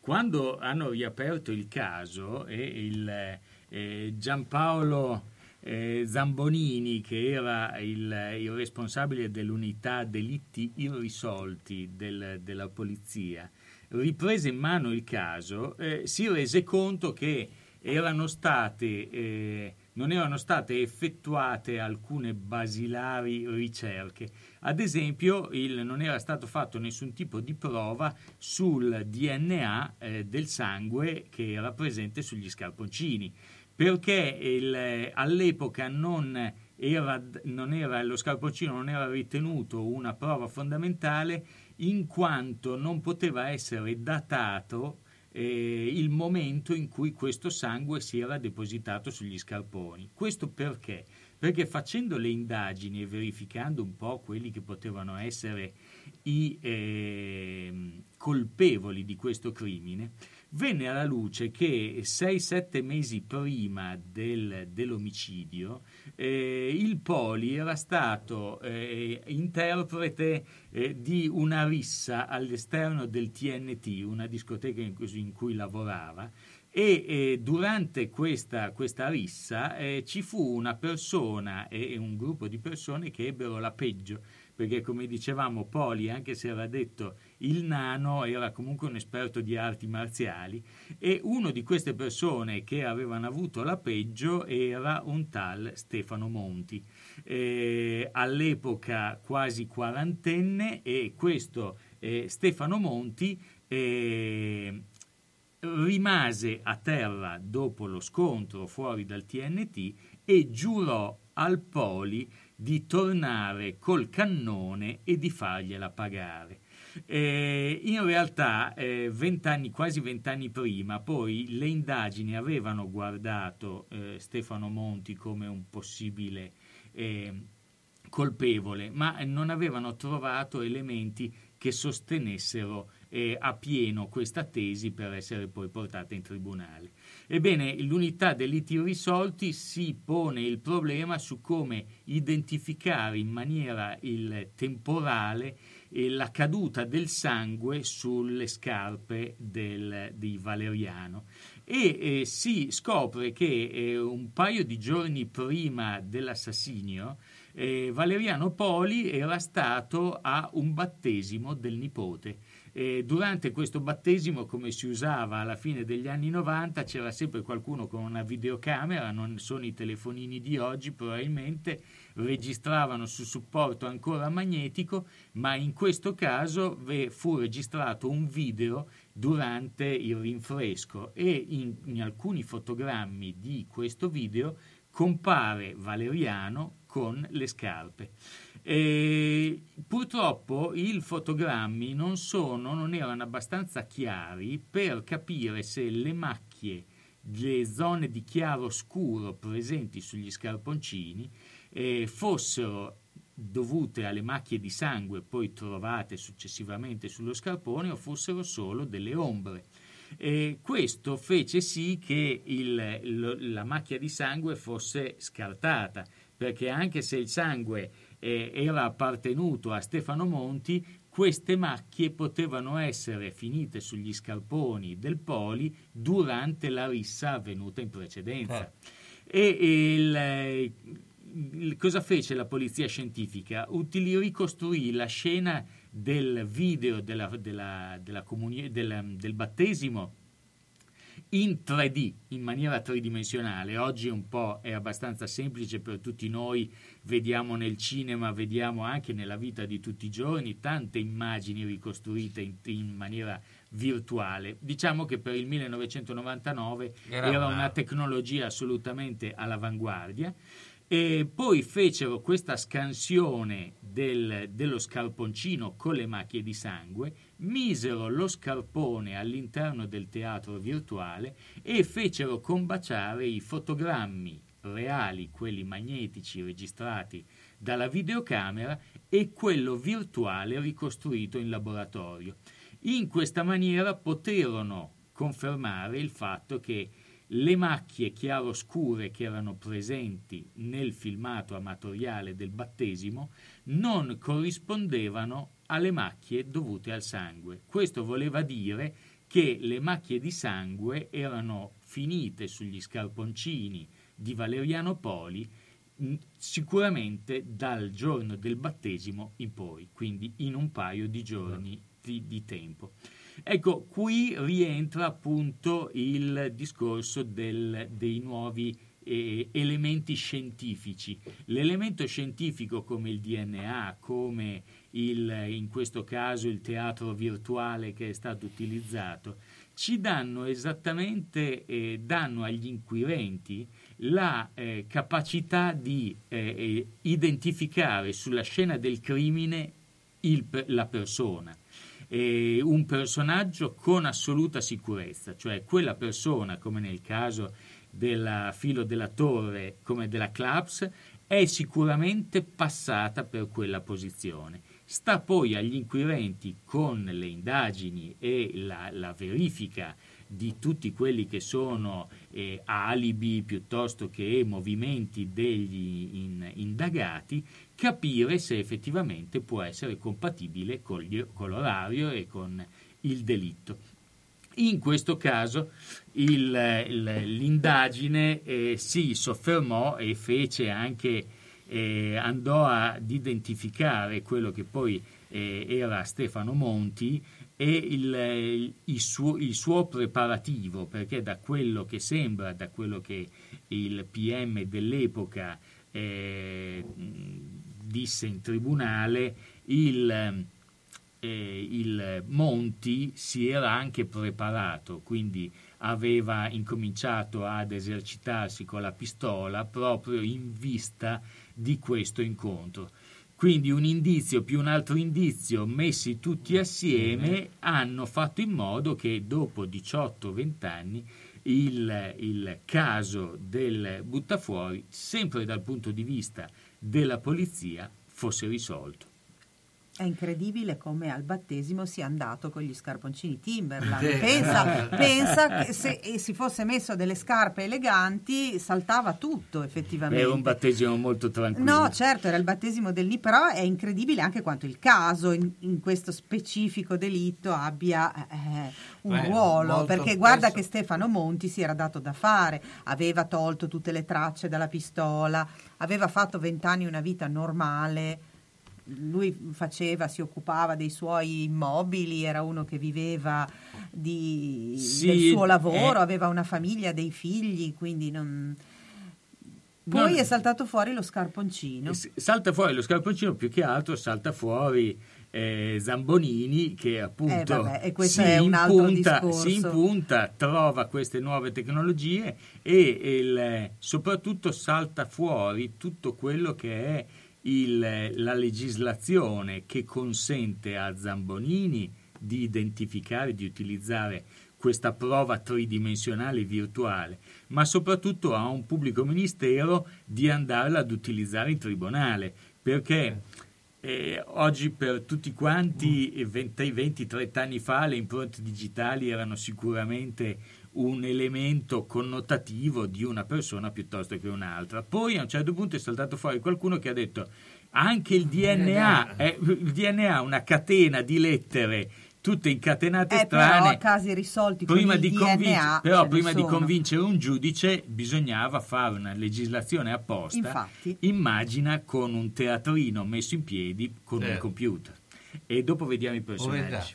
quando hanno riaperto il caso e il eh, Giampaolo eh, Zambonini che era il, il responsabile dell'unità delitti irrisolti del- della polizia riprese in mano il caso eh, si rese conto che erano state eh, non erano state effettuate alcune basilari ricerche. Ad esempio, il- non era stato fatto nessun tipo di prova sul DNA eh, del sangue che era presente sugli scarponcini, perché il- all'epoca non era, non era- lo scarponcino non era ritenuto una prova fondamentale in quanto non poteva essere datato eh, il momento in cui questo sangue si era depositato sugli scarponi. Questo perché? Perché facendo le indagini e verificando un po' quelli che potevano essere i ehm, colpevoli di questo crimine, venne alla luce che 6-7 mesi prima del- dell'omicidio eh, il Poli era stato eh, interprete eh, di una rissa all'esterno del TNT, una discoteca in cui, in cui lavorava, e eh, durante questa, questa rissa eh, ci fu una persona e e un gruppo di persone che ebbero la peggio, perché come dicevamo Poli, anche se era detto il nano, era comunque un esperto di arti marziali e uno di queste persone che avevano avuto la peggio era un tal Stefano Monti, eh, all'epoca quasi quarantenne e questo eh, Stefano Monti eh, rimase a terra dopo lo scontro fuori dal TNT e giurò al Poli di tornare col cannone e di fargliela pagare. Eh, in realtà, eh, vent'anni, quasi vent'anni prima, poi le indagini avevano guardato eh, Stefano Monti come un possibile eh, colpevole, ma non avevano trovato elementi che sostenessero eh, a pieno questa tesi per essere poi portata in tribunale. Ebbene, l'unità delitti irrisolti si pone il problema su come identificare in maniera il temporale eh, la caduta del sangue sulle scarpe del- di Valeriano e eh, si scopre che eh, un paio di giorni prima dell'assassinio eh, Valeriano Poli era stato a un battesimo del nipote. Eh, durante questo battesimo, come si usava alla fine degli anni 90, c'era sempre qualcuno con una videocamera, non sono i telefonini di oggi probabilmente, registravano su supporto ancora magnetico, ma in questo caso fu registrato un video durante il rinfresco e in, in alcuni fotogrammi di questo video compare Valeriano con le scarpe. E purtroppo i fotogrammi non, sono, non erano abbastanza chiari per capire se le macchie, le zone di chiaro scuro presenti sugli scarponcini eh, fossero dovute alle macchie di sangue poi trovate successivamente sullo scarpone o fossero solo delle ombre. E questo fece sì che il- lo- la macchia di sangue fosse scartata, perché anche se il sangue eh, era appartenuto a Stefano Monti, queste macchie potevano essere finite sugli scarponi del Poli durante la rissa avvenuta in precedenza. E il, il- cosa fece la polizia scientifica? Utili- ricostruì la scena del video della- della- della comuni- del battesimo in 3D, in maniera tridimensionale. Oggi un po' è abbastanza semplice per tutti noi, vediamo nel cinema, vediamo anche nella vita di tutti i giorni tante immagini ricostruite in, in maniera virtuale. Diciamo che per il 1999 Era era, una- tecnologia assolutamente all'avanguardia. E poi fecero questa scansione del- dello scarponcino con le macchie di sangue, misero lo scarpone all'interno del teatro virtuale e fecero combaciare i fotogrammi reali, quelli magnetici registrati dalla videocamera e quello virtuale ricostruito in laboratorio. In questa maniera poterono confermare il fatto che le macchie chiaroscure che erano presenti nel filmato amatoriale del battesimo non corrispondevano alle macchie dovute al sangue. Questo voleva dire che le macchie di sangue erano finite sugli scarponcini di Valeriano Poli sicuramente dal giorno del battesimo in poi, quindi in un paio di giorni di, di tempo. Ecco, qui rientra appunto il discorso del- dei nuovi eh, elementi scientifici. L'elemento scientifico come il DNA, come il- in questo caso il teatro virtuale che è stato utilizzato, ci danno esattamente, eh, danno agli inquirenti la eh, capacità di eh, eh, identificare sulla scena del crimine il la persona. Un personaggio con assoluta sicurezza, cioè quella persona, come nel caso della filo della torre, come della Claps, è sicuramente passata per quella posizione. Sta poi agli inquirenti con le indagini e la, la verifica di tutti quelli che sono eh, alibi piuttosto che movimenti degli in- indagati, capire se effettivamente può essere compatibile con, gli- con l'orario e con il delitto. In questo caso il- il- l'indagine eh, si soffermò e fece anche, eh, andò ad identificare quello che poi eh, era Stefano Monti e il, il suo, il suo preparativo, perché da quello che sembra, da quello che il PM dell'epoca eh, disse in tribunale, il, eh, il Monti si era anche preparato, quindi aveva incominciato ad esercitarsi con la pistola proprio in vista di questo incontro. Quindi un indizio più un altro indizio messi tutti assieme hanno fatto in modo che dopo 18-20 anni il, il caso del buttafuori, sempre dal punto di vista della polizia, fosse risolto. È incredibile come al battesimo sia andato con gli scarponcini Timberland. Pensa, pensa che se eh, si fosse messo delle scarpe eleganti saltava tutto effettivamente. Era un battesimo molto tranquillo. No, certo, era il battesimo del Ni, però è incredibile anche quanto il caso in, in questo specifico delitto abbia eh, un Beh, ruolo, perché guarda spesso- che Stefano Monti si era dato da fare, aveva tolto tutte le tracce dalla pistola, aveva fatto vent'anni una vita normale, lui faceva, si occupava dei suoi immobili, era uno che viveva di- Sì, del suo lavoro, eh. aveva una famiglia, dei figli, quindi non... Poi No, è saltato fuori lo scarponcino. S- Salta fuori lo scarponcino, più che altro salta fuori eh, Zambonini che appunto Eh, vabbè, e si, è un altro impunta, si impunta, trova queste nuove tecnologie e il- soprattutto salta fuori tutto quello che è il- la legislazione che consente a Zambonini di identificare, di utilizzare questa prova tridimensionale virtuale, ma soprattutto a un pubblico ministero di andarla ad utilizzare in tribunale, perché eh, oggi per tutti quanti, eh, 20, 20-30 anni fa, le impronte digitali erano sicuramente un elemento connotativo di una persona piuttosto che un'altra. Poi a un certo punto è saltato fuori qualcuno che ha detto anche il DNA, è, il DNA è una catena di lettere tutte incatenate Eh, però strane. a casi risolti con Prima il di, convinc- DNA però prima di convincere un giudice bisognava fare una legislazione apposta. Infatti. Immagina con un teatrino messo in piedi con un Certo. computer. E dopo vediamo i personaggi.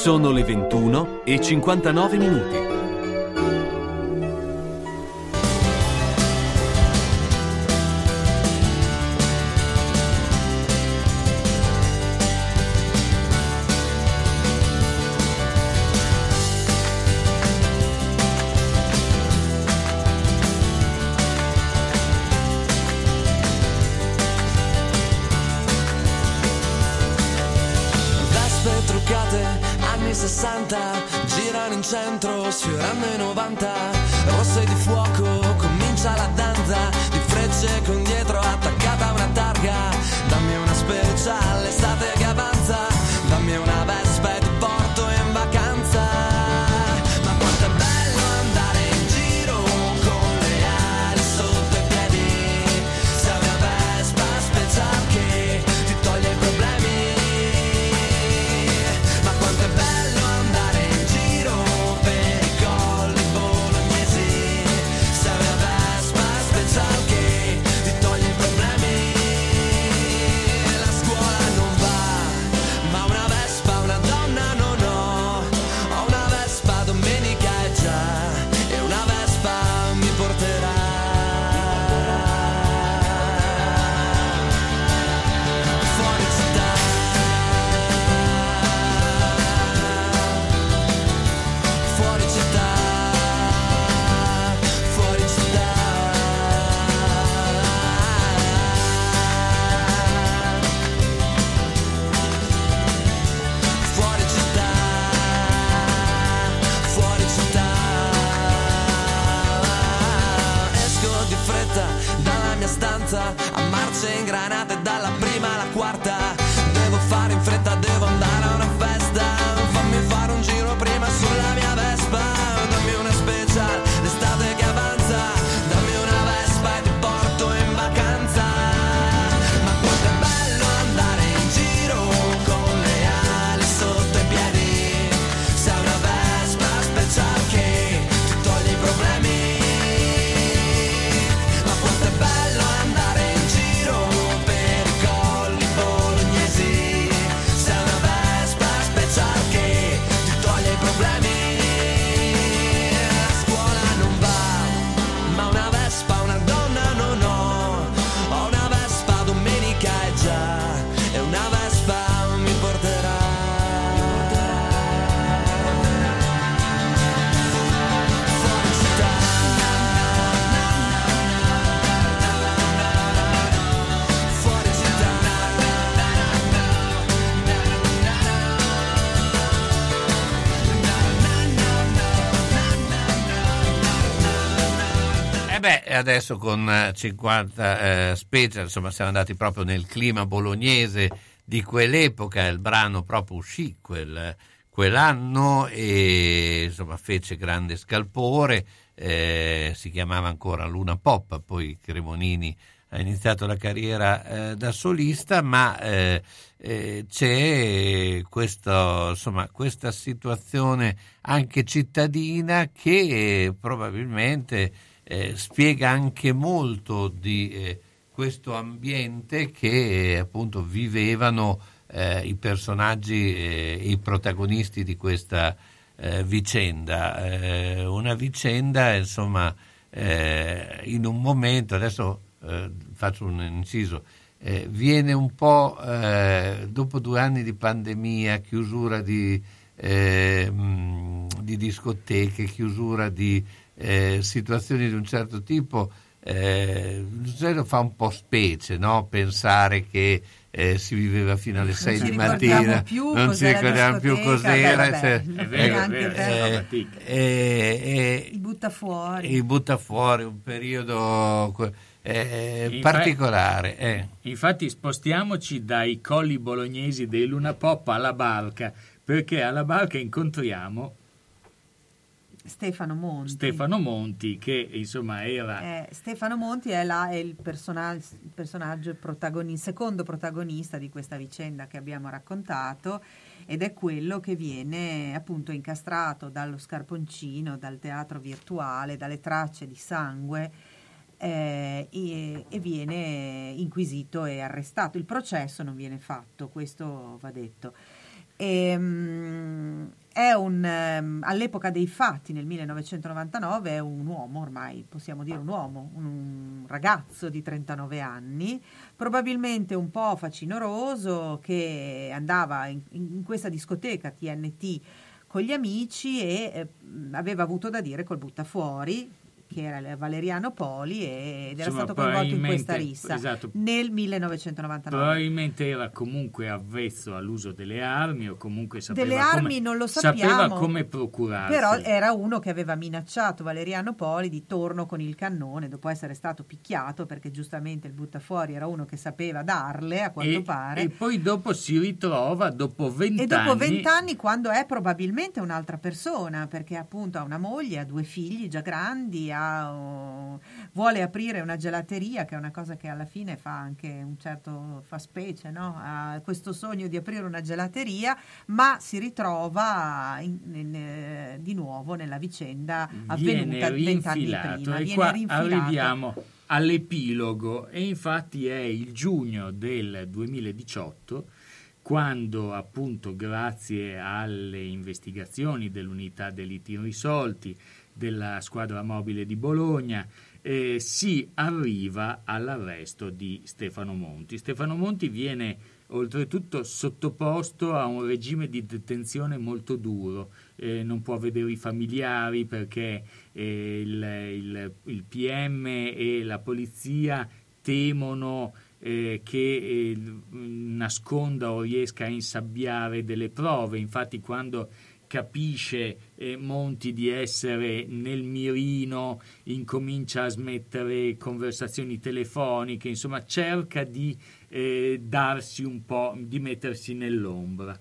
Sono le 21 e 59 minuti. Adesso con eh, 50 eh, special, insomma, siamo andati proprio nel clima bolognese di quell'epoca, il brano proprio uscì quel, quell'anno e insomma fece grande scalpore, eh, si chiamava ancora Luna Pop, poi Cremonini ha iniziato la carriera eh, da solista, ma eh, eh, c'è questo, insomma, questa situazione anche cittadina che probabilmente eh, spiega anche molto di eh, questo ambiente che appunto vivevano eh, i personaggi e i protagonisti di questa eh, vicenda. Eh, una vicenda, insomma, eh, in un momento, adesso eh, faccio un inciso, eh, viene un po' dopo due anni di pandemia, chiusura di, mh, di discoteche, chiusura di situazioni di un certo tipo, eh, fa un po' specie no? pensare che eh, si viveva fino alle 6 di mattina, più non si ricordiamo più cos'era. Beh, cioè, è vero, eh, anche eh, eh, I butta fuori. I butta fuori, un periodo eh, Infa- particolare. eh. Infatti spostiamoci dai colli bolognesi dei Luna Pop alla Barca, perché alla Barca incontriamo Stefano Monti. Stefano Monti che insomma era Eh, Stefano Monti è, la- è il, persona- il personaggio protagoni- secondo protagonista di questa vicenda che abbiamo raccontato ed è quello che viene appunto incastrato dallo scarponcino, dal teatro virtuale, dalle tracce di sangue eh, e, e viene inquisito e arrestato. Il processo non viene fatto, questo va detto. Ehm, è un, ehm, all'epoca dei fatti, nel 1999, è un uomo, ormai possiamo dire un uomo, un ragazzo di 39 anni, probabilmente un po' facinoroso, che andava in, in questa discoteca TNT con gli amici e eh, aveva avuto da dire col buttafuori che era Valeriano Poli ed era Insomma, stato coinvolto in questa rissa esatto. nel 1999. probabilmente era comunque avvezzo all'uso delle armi o comunque sapeva Delle come, armi non lo sapeva sappiamo. come procurarsi. Però era uno che aveva minacciato Valeriano Poli di torno con il cannone dopo essere stato picchiato perché giustamente il buttafuori era uno che sapeva darle a quanto e, pare. e poi dopo si ritrova dopo vent'anni E dopo vent'anni, quando è probabilmente un'altra persona, perché appunto ha una moglie, ha due figli già grandi, ha, oh, vuole aprire una gelateria, che è una cosa che alla fine fa anche un certo fa specie, no? ha questo sogno di aprire una gelateria, ma si ritrova in- in- di nuovo nella vicenda avvenuta vent'anni prima. e Viene qua rinfilato. arriviamo all'epilogo e infatti è il giugno del 2018 quando appunto grazie alle investigazioni dell'unità delitti irrisolti della squadra mobile di Bologna eh, si arriva all'arresto di Stefano Monti. Stefano Monti viene oltretutto sottoposto a un regime di detenzione molto duro, eh, non può vedere i familiari perché eh, il, il- il PM e la polizia temono eh, che eh, nasconda o riesca a insabbiare delle prove. Infatti, quando capisce eh, Monti di essere nel mirino, incomincia a smettere conversazioni telefoniche, insomma, cerca di eh, darsi un po', di mettersi nell'ombra.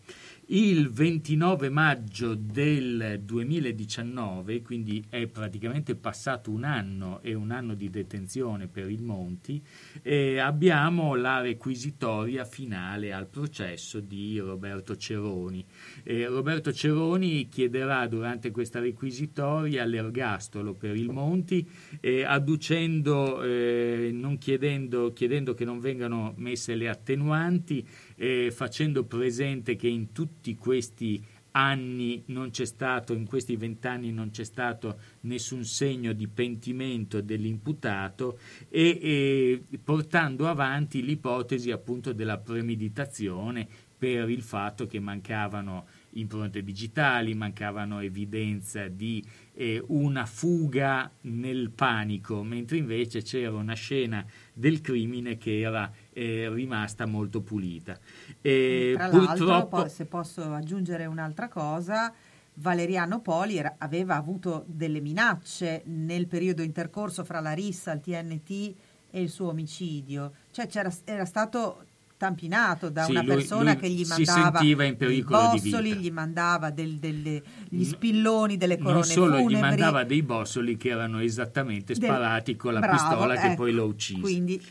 Il 29 maggio del 2019, quindi è praticamente passato un anno e un anno di detenzione per il Monti, eh, abbiamo la requisitoria finale al processo di Roberto Ceroni. Eh, Roberto Ceroni chiederà durante questa requisitoria l'ergastolo per il Monti, eh, adducendo, eh, chiedendo, chiedendo che non vengano messe le attenuanti, eh, facendo presente che in tutti questi anni non c'è stato, in questi vent'anni non c'è stato nessun segno di pentimento dell'imputato e, e portando avanti l'ipotesi appunto della premeditazione per il fatto che mancavano impronte digitali, mancavano evidenze di eh, una fuga nel panico, mentre invece c'era una scena del crimine che era eh, rimasta molto pulita. E Tra l'altro, purtroppo poi, se posso aggiungere un'altra cosa, Valeriano Poli era- aveva avuto delle minacce nel periodo intercorso fra la rissa, il TNT e il suo omicidio. Cioè c'era, era stato tampinato da Sì, una persona lui che gli mandava di bossoli, gli mandava del- delle- gli spilloni delle corone non solo funebri. gli mandava dei bossoli che erano esattamente Del- sparati con la Bravo, pistola che ecco, poi lo uccise. Quindi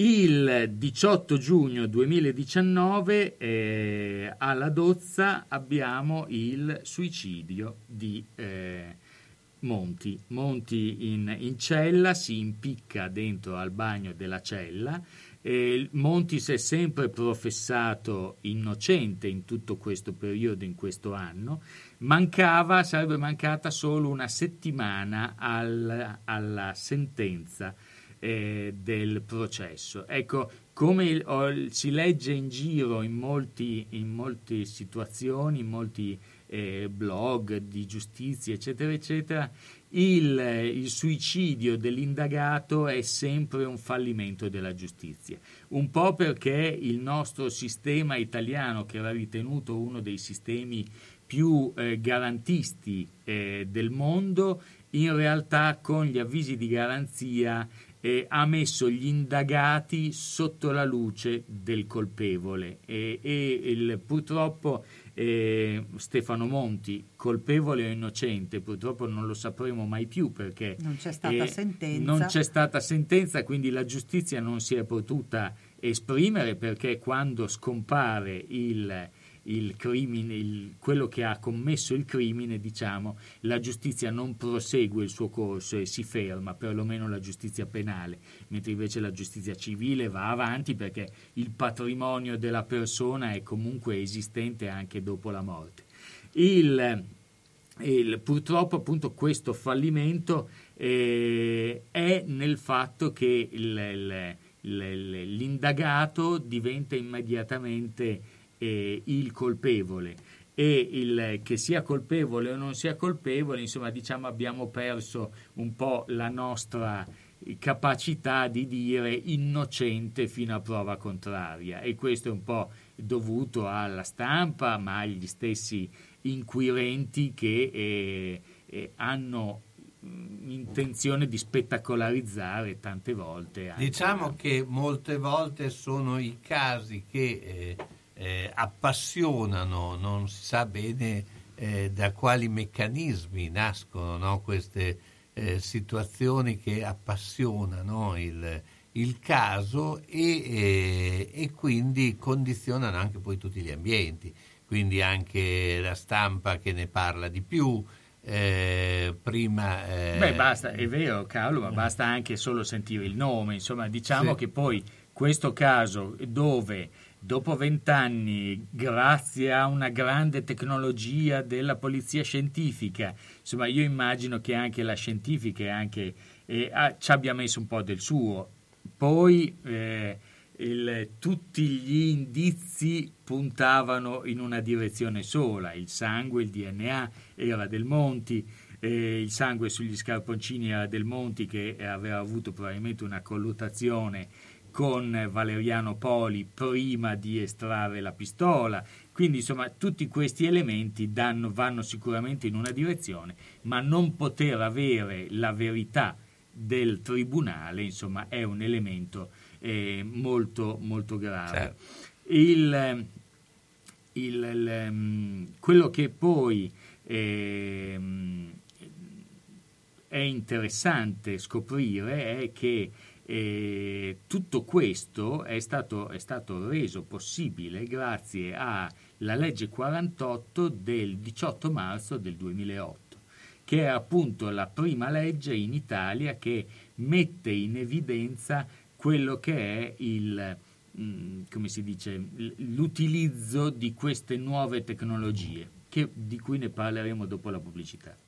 Il 18 giugno 2019 eh, alla Dozza abbiamo il suicidio di eh, Monti. Monti in, in cella si impicca dentro al bagno della cella. Eh, Monti si è sempre professato innocente in tutto questo periodo, in questo anno. Mancava, sarebbe mancata solo una settimana al- alla sentenza eh, del processo. Ecco, come il- o- si legge in giro in, molti, in molte situazioni, in molti eh, blog di giustizia, eccetera, eccetera, il, il suicidio dell'indagato è sempre un fallimento della giustizia. Un po' perché il nostro sistema italiano, che era ritenuto uno dei sistemi più eh, garantisti eh, del mondo, in realtà con gli avvisi di garanzia eh, ha messo gli indagati sotto la luce del colpevole e, e il- purtroppo eh, Stefano Monti, colpevole o innocente, purtroppo non lo sapremo mai più perché non c'è stata eh, sentenza. non c'è stata sentenza, quindi la giustizia non si è potuta esprimere perché quando scompare il, il crimine, il- quello che ha commesso il crimine, diciamo, la giustizia non prosegue il suo corso e si ferma, perlomeno la giustizia penale, mentre invece la giustizia civile va avanti perché il patrimonio della persona è comunque esistente anche dopo la morte. Il, il- purtroppo appunto questo fallimento eh, è nel fatto che l'indagato diventa immediatamente eh, il colpevole. E il, che sia colpevole o non sia colpevole, insomma diciamo abbiamo perso un po' la nostra capacità di dire innocente fino a prova contraria. E questo è un po' dovuto alla stampa ma agli stessi inquirenti che eh, eh, hanno mh, intenzione di spettacolarizzare tante volte Diciamo che molte volte sono i casi che eh, eh, appassionano, non si sa bene eh, da quali meccanismi nascono no, queste eh, situazioni che appassionano il, il caso e, eh, e quindi condizionano anche poi tutti gli ambienti, quindi anche la stampa che ne parla di più. eh, prima eh, Beh, basta, è vero Carlo, ma basta anche solo sentire il nome, insomma, diciamo Sì. che poi questo caso dove dopo vent'anni, grazie a una grande tecnologia della polizia scientifica, insomma, io immagino che anche la scientifica anche, eh, ah, ci abbia messo un po' del suo. Poi eh, il- tutti gli indizi puntavano in una direzione sola, il sangue, il DNA era del Monti, eh, il sangue sugli scarponcini era del Monti che aveva avuto probabilmente una colluttazione con Valeriano Poli prima di estrarre la pistola. Quindi, insomma, tutti questi elementi danno- vanno sicuramente in una direzione, ma non poter avere la verità del tribunale, insomma, è un elemento eh, molto, molto grave. Il, il- il, mm, quello che poi ehm, è interessante scoprire è che eh, tutto questo è stato, è stato reso possibile grazie alla legge 48 del 18 marzo del 2008, che è appunto la prima legge in Italia che mette in evidenza quello che è il, mm, dice, l'utilizzo di queste nuove tecnologie, che- di cui ne parleremo dopo la pubblicità.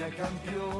Bologna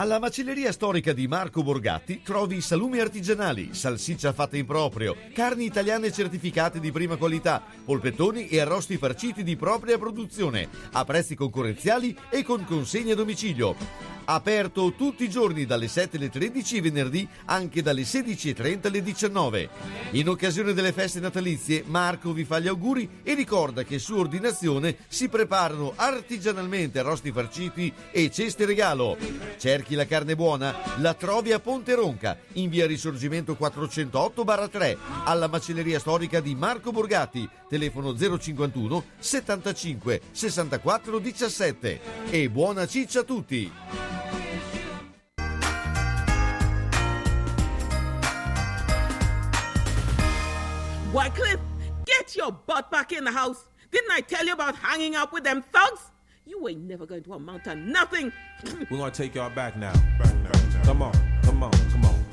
Alla macelleria storica di Marco Borgatti trovi salumi artigianali, salsiccia fatta in proprio, carni italiane certificate di prima qualità, polpettoni e arrosti farciti di propria produzione, a prezzi concorrenziali e con consegna a domicilio. Aperto tutti i giorni dalle 7 alle 13 e venerdì anche dalle 16.30 alle 19. In occasione delle feste natalizie Marco vi fa gli auguri e ricorda che su ordinazione si preparano artigianalmente arrosti farciti e ceste regalo. Cerchi la carne buona? La trovi a Ponte Ronca, in via Risorgimento 408-3, alla macelleria storica di Marco Borgatti, telefono 051 75 64 17. E buona ciccia a tutti! Wycliffe, get your butt back in the house. Didn't I tell you about hanging out with them thugs? You ain't never going to amount to nothing. We're gonna take y'all back now. Come on, come on, come on.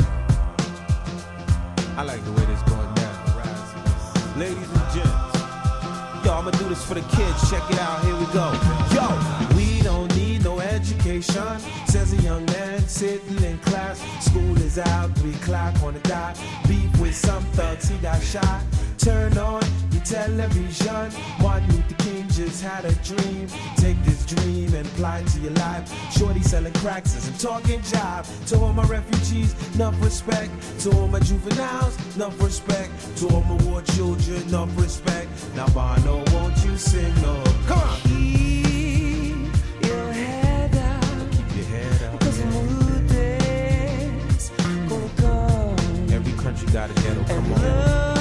I like the way this going down. Ladies and gents, yo, I'ma do this for the kids. Check it out. Here we go. Yo, we don't need no education. Says a young man sitting in class. School is out, three o'clock on the dot. Beef with some thugs, he got shot. Turn on television. Martin Luther King just had a dream. Take this dream and apply it to your life. Shorty selling cracks and talking job. To all my refugees, enough respect. To all my juveniles, enough respect. To all my war children, enough respect. Now, Bono, won't you sing no? Come on. Keep your head up. Keep your head up. Cause the new days gonna come. Every country got a ghetto. Come on.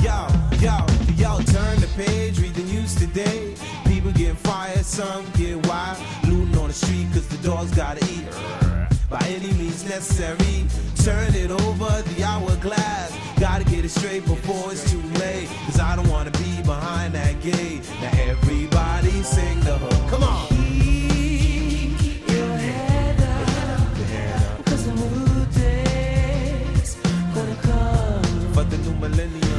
Yo, yo, yo, turn the page, read the news today. Getting fired, some get wild. Looting on the street cause the dogs gotta eat. By any means necessary, turn it over the hourglass. Gotta get it straight before it's too late. Cause I don't wanna be behind that gate. Now everybody sing the hook. Come on. Keep your head up. The new days gonna come. For the new millennium.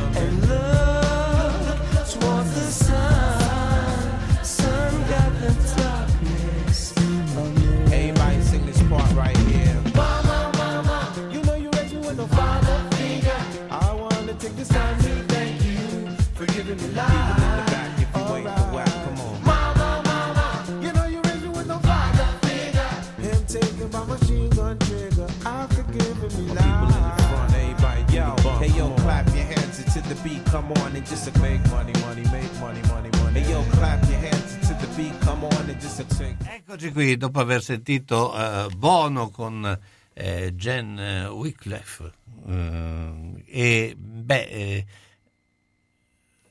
Come on and just make money, money, make money, money, money. Hey, yo, clap your hands to the beat, come on and just take. Eccoci qui, dopo aver sentito eh, Bono con eh, Jen eh, Wycliffe. eh, e, beh, eh,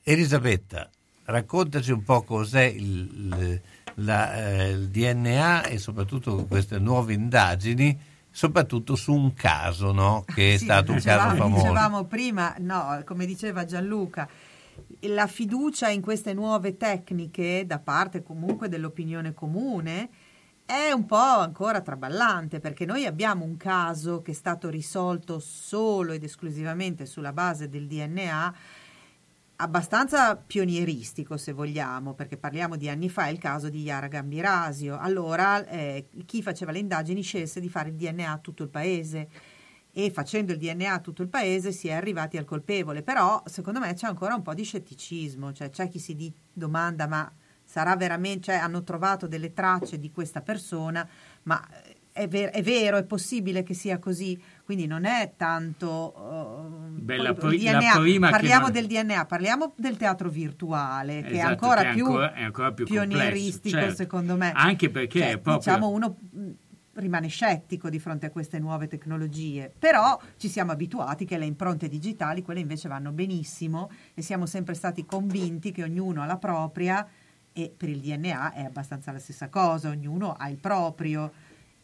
Elisabetta, raccontaci un po' cos'è il, il- la, eh, il DNA e soprattutto queste nuove indagini, soprattutto su un caso no? che è Sì, stato un caso famoso. dicevamo prima, no, come diceva Gianluca, la fiducia in queste nuove tecniche da parte comunque dell'opinione comune è un po' ancora traballante perché noi abbiamo un caso che è stato risolto solo ed esclusivamente sulla base del DNA abbastanza pionieristico se vogliamo perché parliamo di anni fa è il caso di Yara Gambirasio. Allora eh, chi faceva le indagini scelse di fare il DNA a tutto il paese e facendo il DNA a tutto il paese si è arrivati al colpevole. Però secondo me c'è ancora un po' di scetticismo cioè c'è chi si domanda ma sarà veramente cioè hanno trovato delle tracce di questa persona ma eh, è, ver- è vero è possibile che sia così quindi non è tanto uh, Beh, poi la DNA. parliamo non- del DNA parliamo del teatro virtuale che è Esatto, ancora che è più ancora- è ancora più pionieristico certo. secondo me Anche perché Cioè, proprio- diciamo uno mh, rimane scettico di fronte a queste nuove tecnologie, però ci siamo abituati che le impronte digitali, quelle invece vanno benissimo e siamo sempre stati convinti che ognuno ha la propria e per il DNA è abbastanza la stessa cosa, ognuno ha il proprio.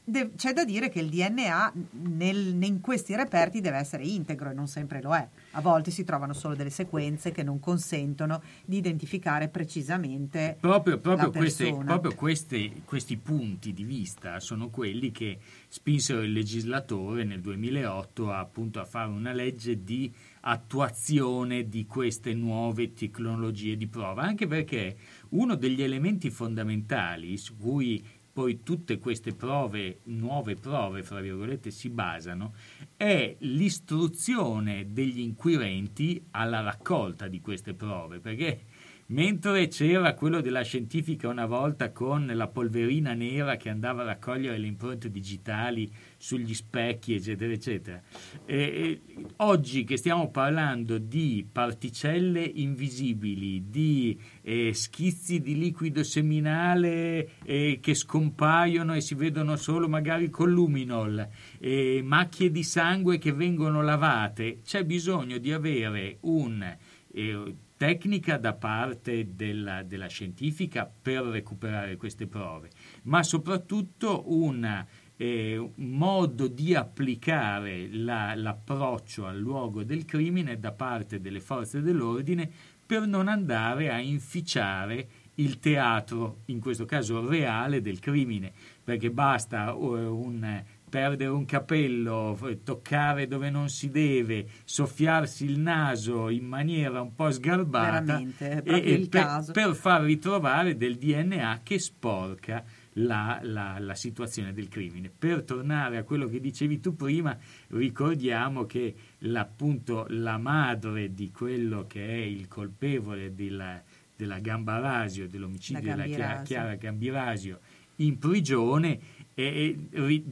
De- c'è da dire che il DNA nel- in questi reperti deve essere integro e non sempre lo è. A volte si trovano solo delle sequenze che non consentono di identificare precisamente Proprio, proprio queste- proprio questi, questi punti di vista sono quelli che spinsero il legislatore nel 2008 a, appunto a fare una legge di attuazione di queste nuove tecnologie di prova, anche perché uno degli elementi fondamentali su cui poi tutte queste prove, nuove prove, fra virgolette, si basano, è l'istruzione degli inquirenti alla raccolta di queste prove, perché mentre c'era quello della scientifica una volta con la polverina nera che andava a raccogliere le impronte digitali sugli specchi, eccetera, eccetera, e- e oggi che stiamo parlando di particelle invisibili, di eh, schizzi di liquido seminale eh, che scompaiono e si vedono solo magari con luminol, eh, macchie di sangue che vengono lavate, c'è bisogno di avere un eh, tecnica da parte della, della scientifica per recuperare queste prove, ma soprattutto un eh, modo di applicare la- l'approccio al luogo del crimine da parte delle forze dell'ordine per non andare a inficiare il teatro, in questo caso reale, del crimine, perché basta eh, un perdere un capello, toccare dove non si deve, soffiarsi il naso in maniera un po' sgarbata e- per, per far ritrovare del DNA che sporca la, la- la situazione del crimine. Per tornare a quello che dicevi tu prima, ricordiamo che la- appunto la madre di quello che è il colpevole della, della Gambarasio, dell'omicidio La della Chia- Gambirasio. Chiara Gambirasio, in prigione e, e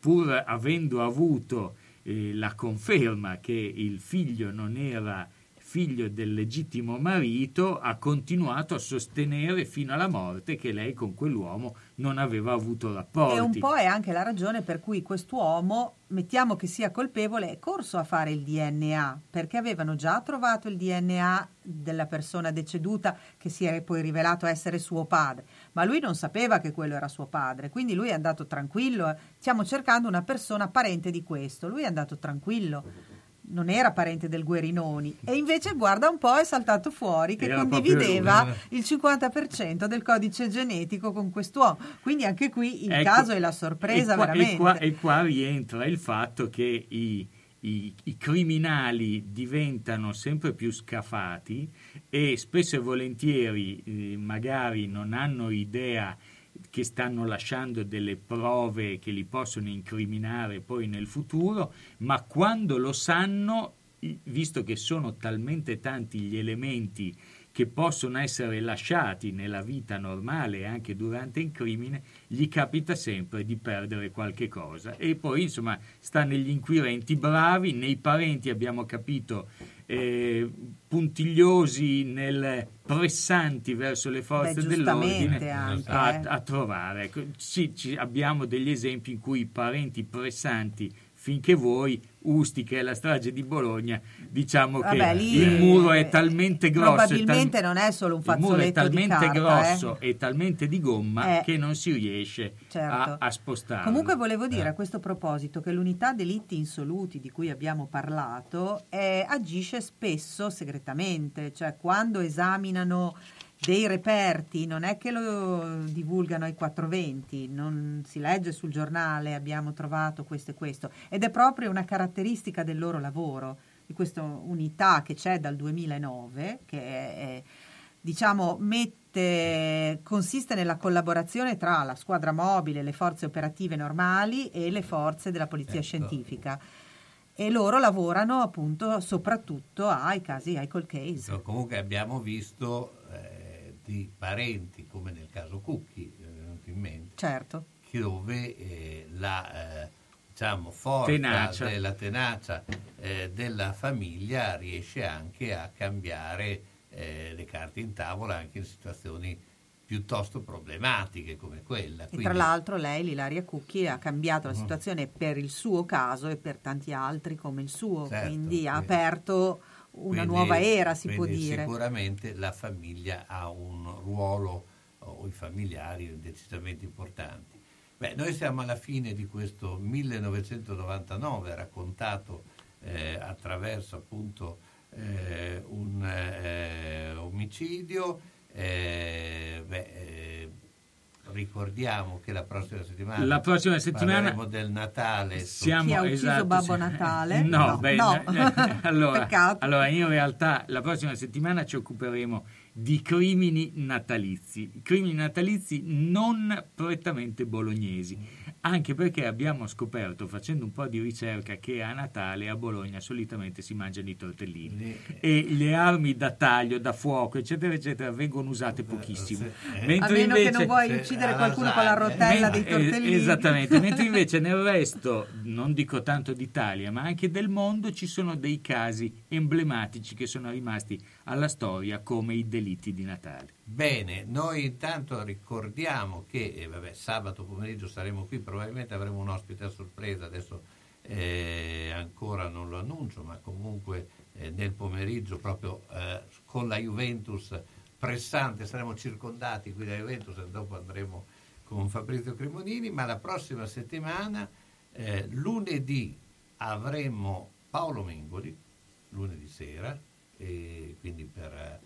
pur avendo avuto eh, la conferma che il figlio non era figlio del legittimo marito, ha continuato a sostenere fino alla morte che lei con quell'uomo non aveva avuto rapporti. E un po' è anche la ragione per cui quest'uomo, mettiamo che sia colpevole, è corso a fare il DNA, perché avevano già trovato il DNA della persona deceduta che si è poi rivelato essere suo padre, ma lui non sapeva che quello era suo padre, quindi lui è andato tranquillo, eh. stiamo cercando una persona parente di questo, lui è andato tranquillo. Non era parente del Guerinoni e invece guarda un po' è saltato fuori che Era condivideva lui. il 50% del codice genetico con quest'uomo. Quindi anche qui il Ecco, caso è la sorpresa e qua, veramente. E qua, e qua rientra il fatto che i, i- i criminali diventano sempre più scafati e spesso e volentieri eh, magari non hanno idea che stanno lasciando delle prove che li possono incriminare poi nel futuro, ma quando lo sanno, visto che sono talmente tanti gli elementi che possono essere lasciati nella vita normale anche durante il crimine, gli capita sempre di perdere qualche cosa. E poi, insomma, sta negli inquirenti bravi, nei parenti abbiamo capito eh, puntigliosi nel pressanti verso le forze Beh, dell'ordine anche, a, eh. a trovare. Ecco, sì, ci- abbiamo degli esempi in cui parenti pressanti finché voi, Usti, che è la strage di Bologna, diciamo Vabbè, che lì, il muro è talmente grosso. e tal- Probabilmente non è solo un il muro è fazzoletto talmente carta, grosso eh. e talmente di gomma Eh. che non si riesce Certo. a, a spostarlo. Comunque volevo dire Eh. a questo proposito che l'unità delitti insoluti di cui abbiamo parlato eh, agisce spesso segretamente, cioè quando esaminano dei reperti non è che lo divulgano ai 420, non si legge sul giornale abbiamo trovato questo e questo ed è proprio una caratteristica del loro lavoro, di questa unità che c'è dal 2009 che è- diciamo, mette, consiste nella collaborazione tra la squadra mobile, le forze operative normali e le forze della polizia Ecco. scientifica. E loro lavorano appunto soprattutto ai casi, ai cold case. Comunque abbiamo visto di parenti, come nel caso Cucchi, eh, è venuto in mente, Certo. che dove eh, la eh, diciamo, forza Tenacia. della tenacia eh, della famiglia riesce anche a cambiare eh, le carte in tavola anche in situazioni piuttosto problematiche come quella. E Quindi- tra l'altro lei, Lilaria Cucchi, ha cambiato la Mhm. situazione per il suo caso e per tanti altri come il suo, Certo, quindi ha aperto una Quindi- nuova era, si può dire. Sicuramente la famiglia ha un ruolo, o i familiari, decisamente importanti. Beh, noi siamo alla fine di questo 1999 raccontato eh, attraverso appunto eh, un eh, omicidio. eh, beh, eh, ricordiamo che la prossima settimana, La prossima settimana parleremo del Natale. Siamo, Chi ha ucciso esatto, Babbo. Natale? No, No, beh, no. eh, allora, Peccato. allora, in realtà la prossima settimana ci occuperemo di crimini natalizi, crimini natalizi non prettamente bolognesi, anche perché abbiamo scoperto, facendo un po' di ricerca, che a Natale a Bologna solitamente si mangiano i tortellini e le armi da taglio, da fuoco, eccetera, eccetera, vengono usate pochissimo. A meno che non vuoi uccidere qualcuno con la rotella dei Eh, tortellini. Esattamente, mentre invece nel resto, non dico tanto d'Italia, ma anche del mondo, ci sono dei casi emblematici che sono rimasti alla storia come i delitti di Natale. Bene, noi intanto ricordiamo che eh, vabbè, sabato pomeriggio saremo qui, probabilmente avremo un ospite a sorpresa, adesso eh, ancora non lo annuncio, ma comunque eh, nel pomeriggio proprio eh, con la Juventus pressante, saremo circondati qui da Juventus e dopo andremo con Fabrizio Cremonini, ma la prossima settimana, eh, lunedì, avremo Paolo Mengoli, lunedì sera, quindi per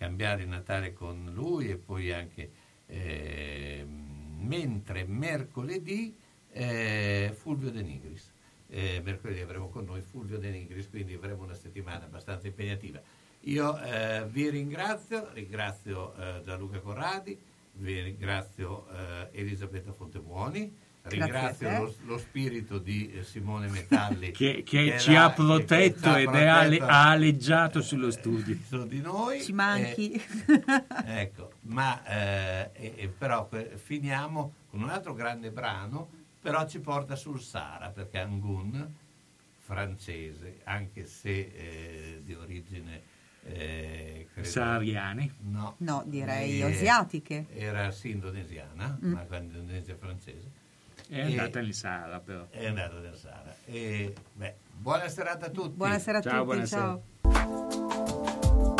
scambiare Natale con lui e poi anche ehm, mentre mercoledì eh, Fulvio De Nigris. Eh, mercoledì avremo con noi Fulvio De Nigris, quindi avremo una settimana abbastanza impegnativa. Io eh, vi ringrazio, ringrazio eh, Gianluca Corradi, vi ringrazio eh, Elisabetta Fontebuoni, ringrazio lo, lo spirito di eh, Simone Metalli Che, che è ci ha protetto che ed è ale- protetto ha aleggiato sullo studio. su di noi. Ci manchi. Eh, ecco, ma eh, però finiamo con un altro grande brano, però ci porta sul Sahara, perché Angun, francese, anche se eh, di origine eh, credo- Sahariane? No, No, direi Eh, asiatiche. Era sì indonesiana, Mm. ma indonesia francese. È E- andata nel Sahara però. È andata nel Sahara. E, beh, buona serata a tutti. Buonasera a Ciao, tutti, buonasera. ciao.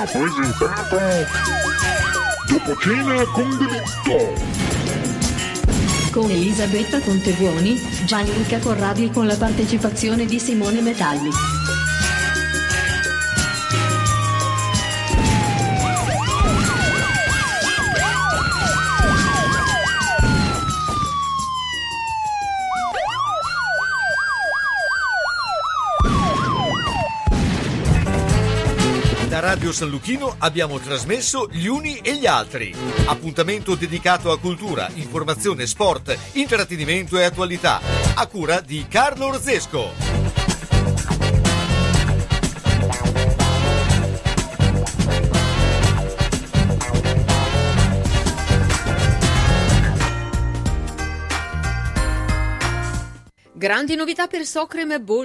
Ha Dopo cena con delitto. Con Elisabetta Contebuoni, Gianluca Corradi e con la partecipazione di Simone Metalli. San Luchino abbiamo trasmesso Gli Uni e gli Altri. Appuntamento dedicato a cultura, informazione, sport, intrattenimento e attualità. A cura di Carlo Orzesco. Grandi novità per Socrem Ball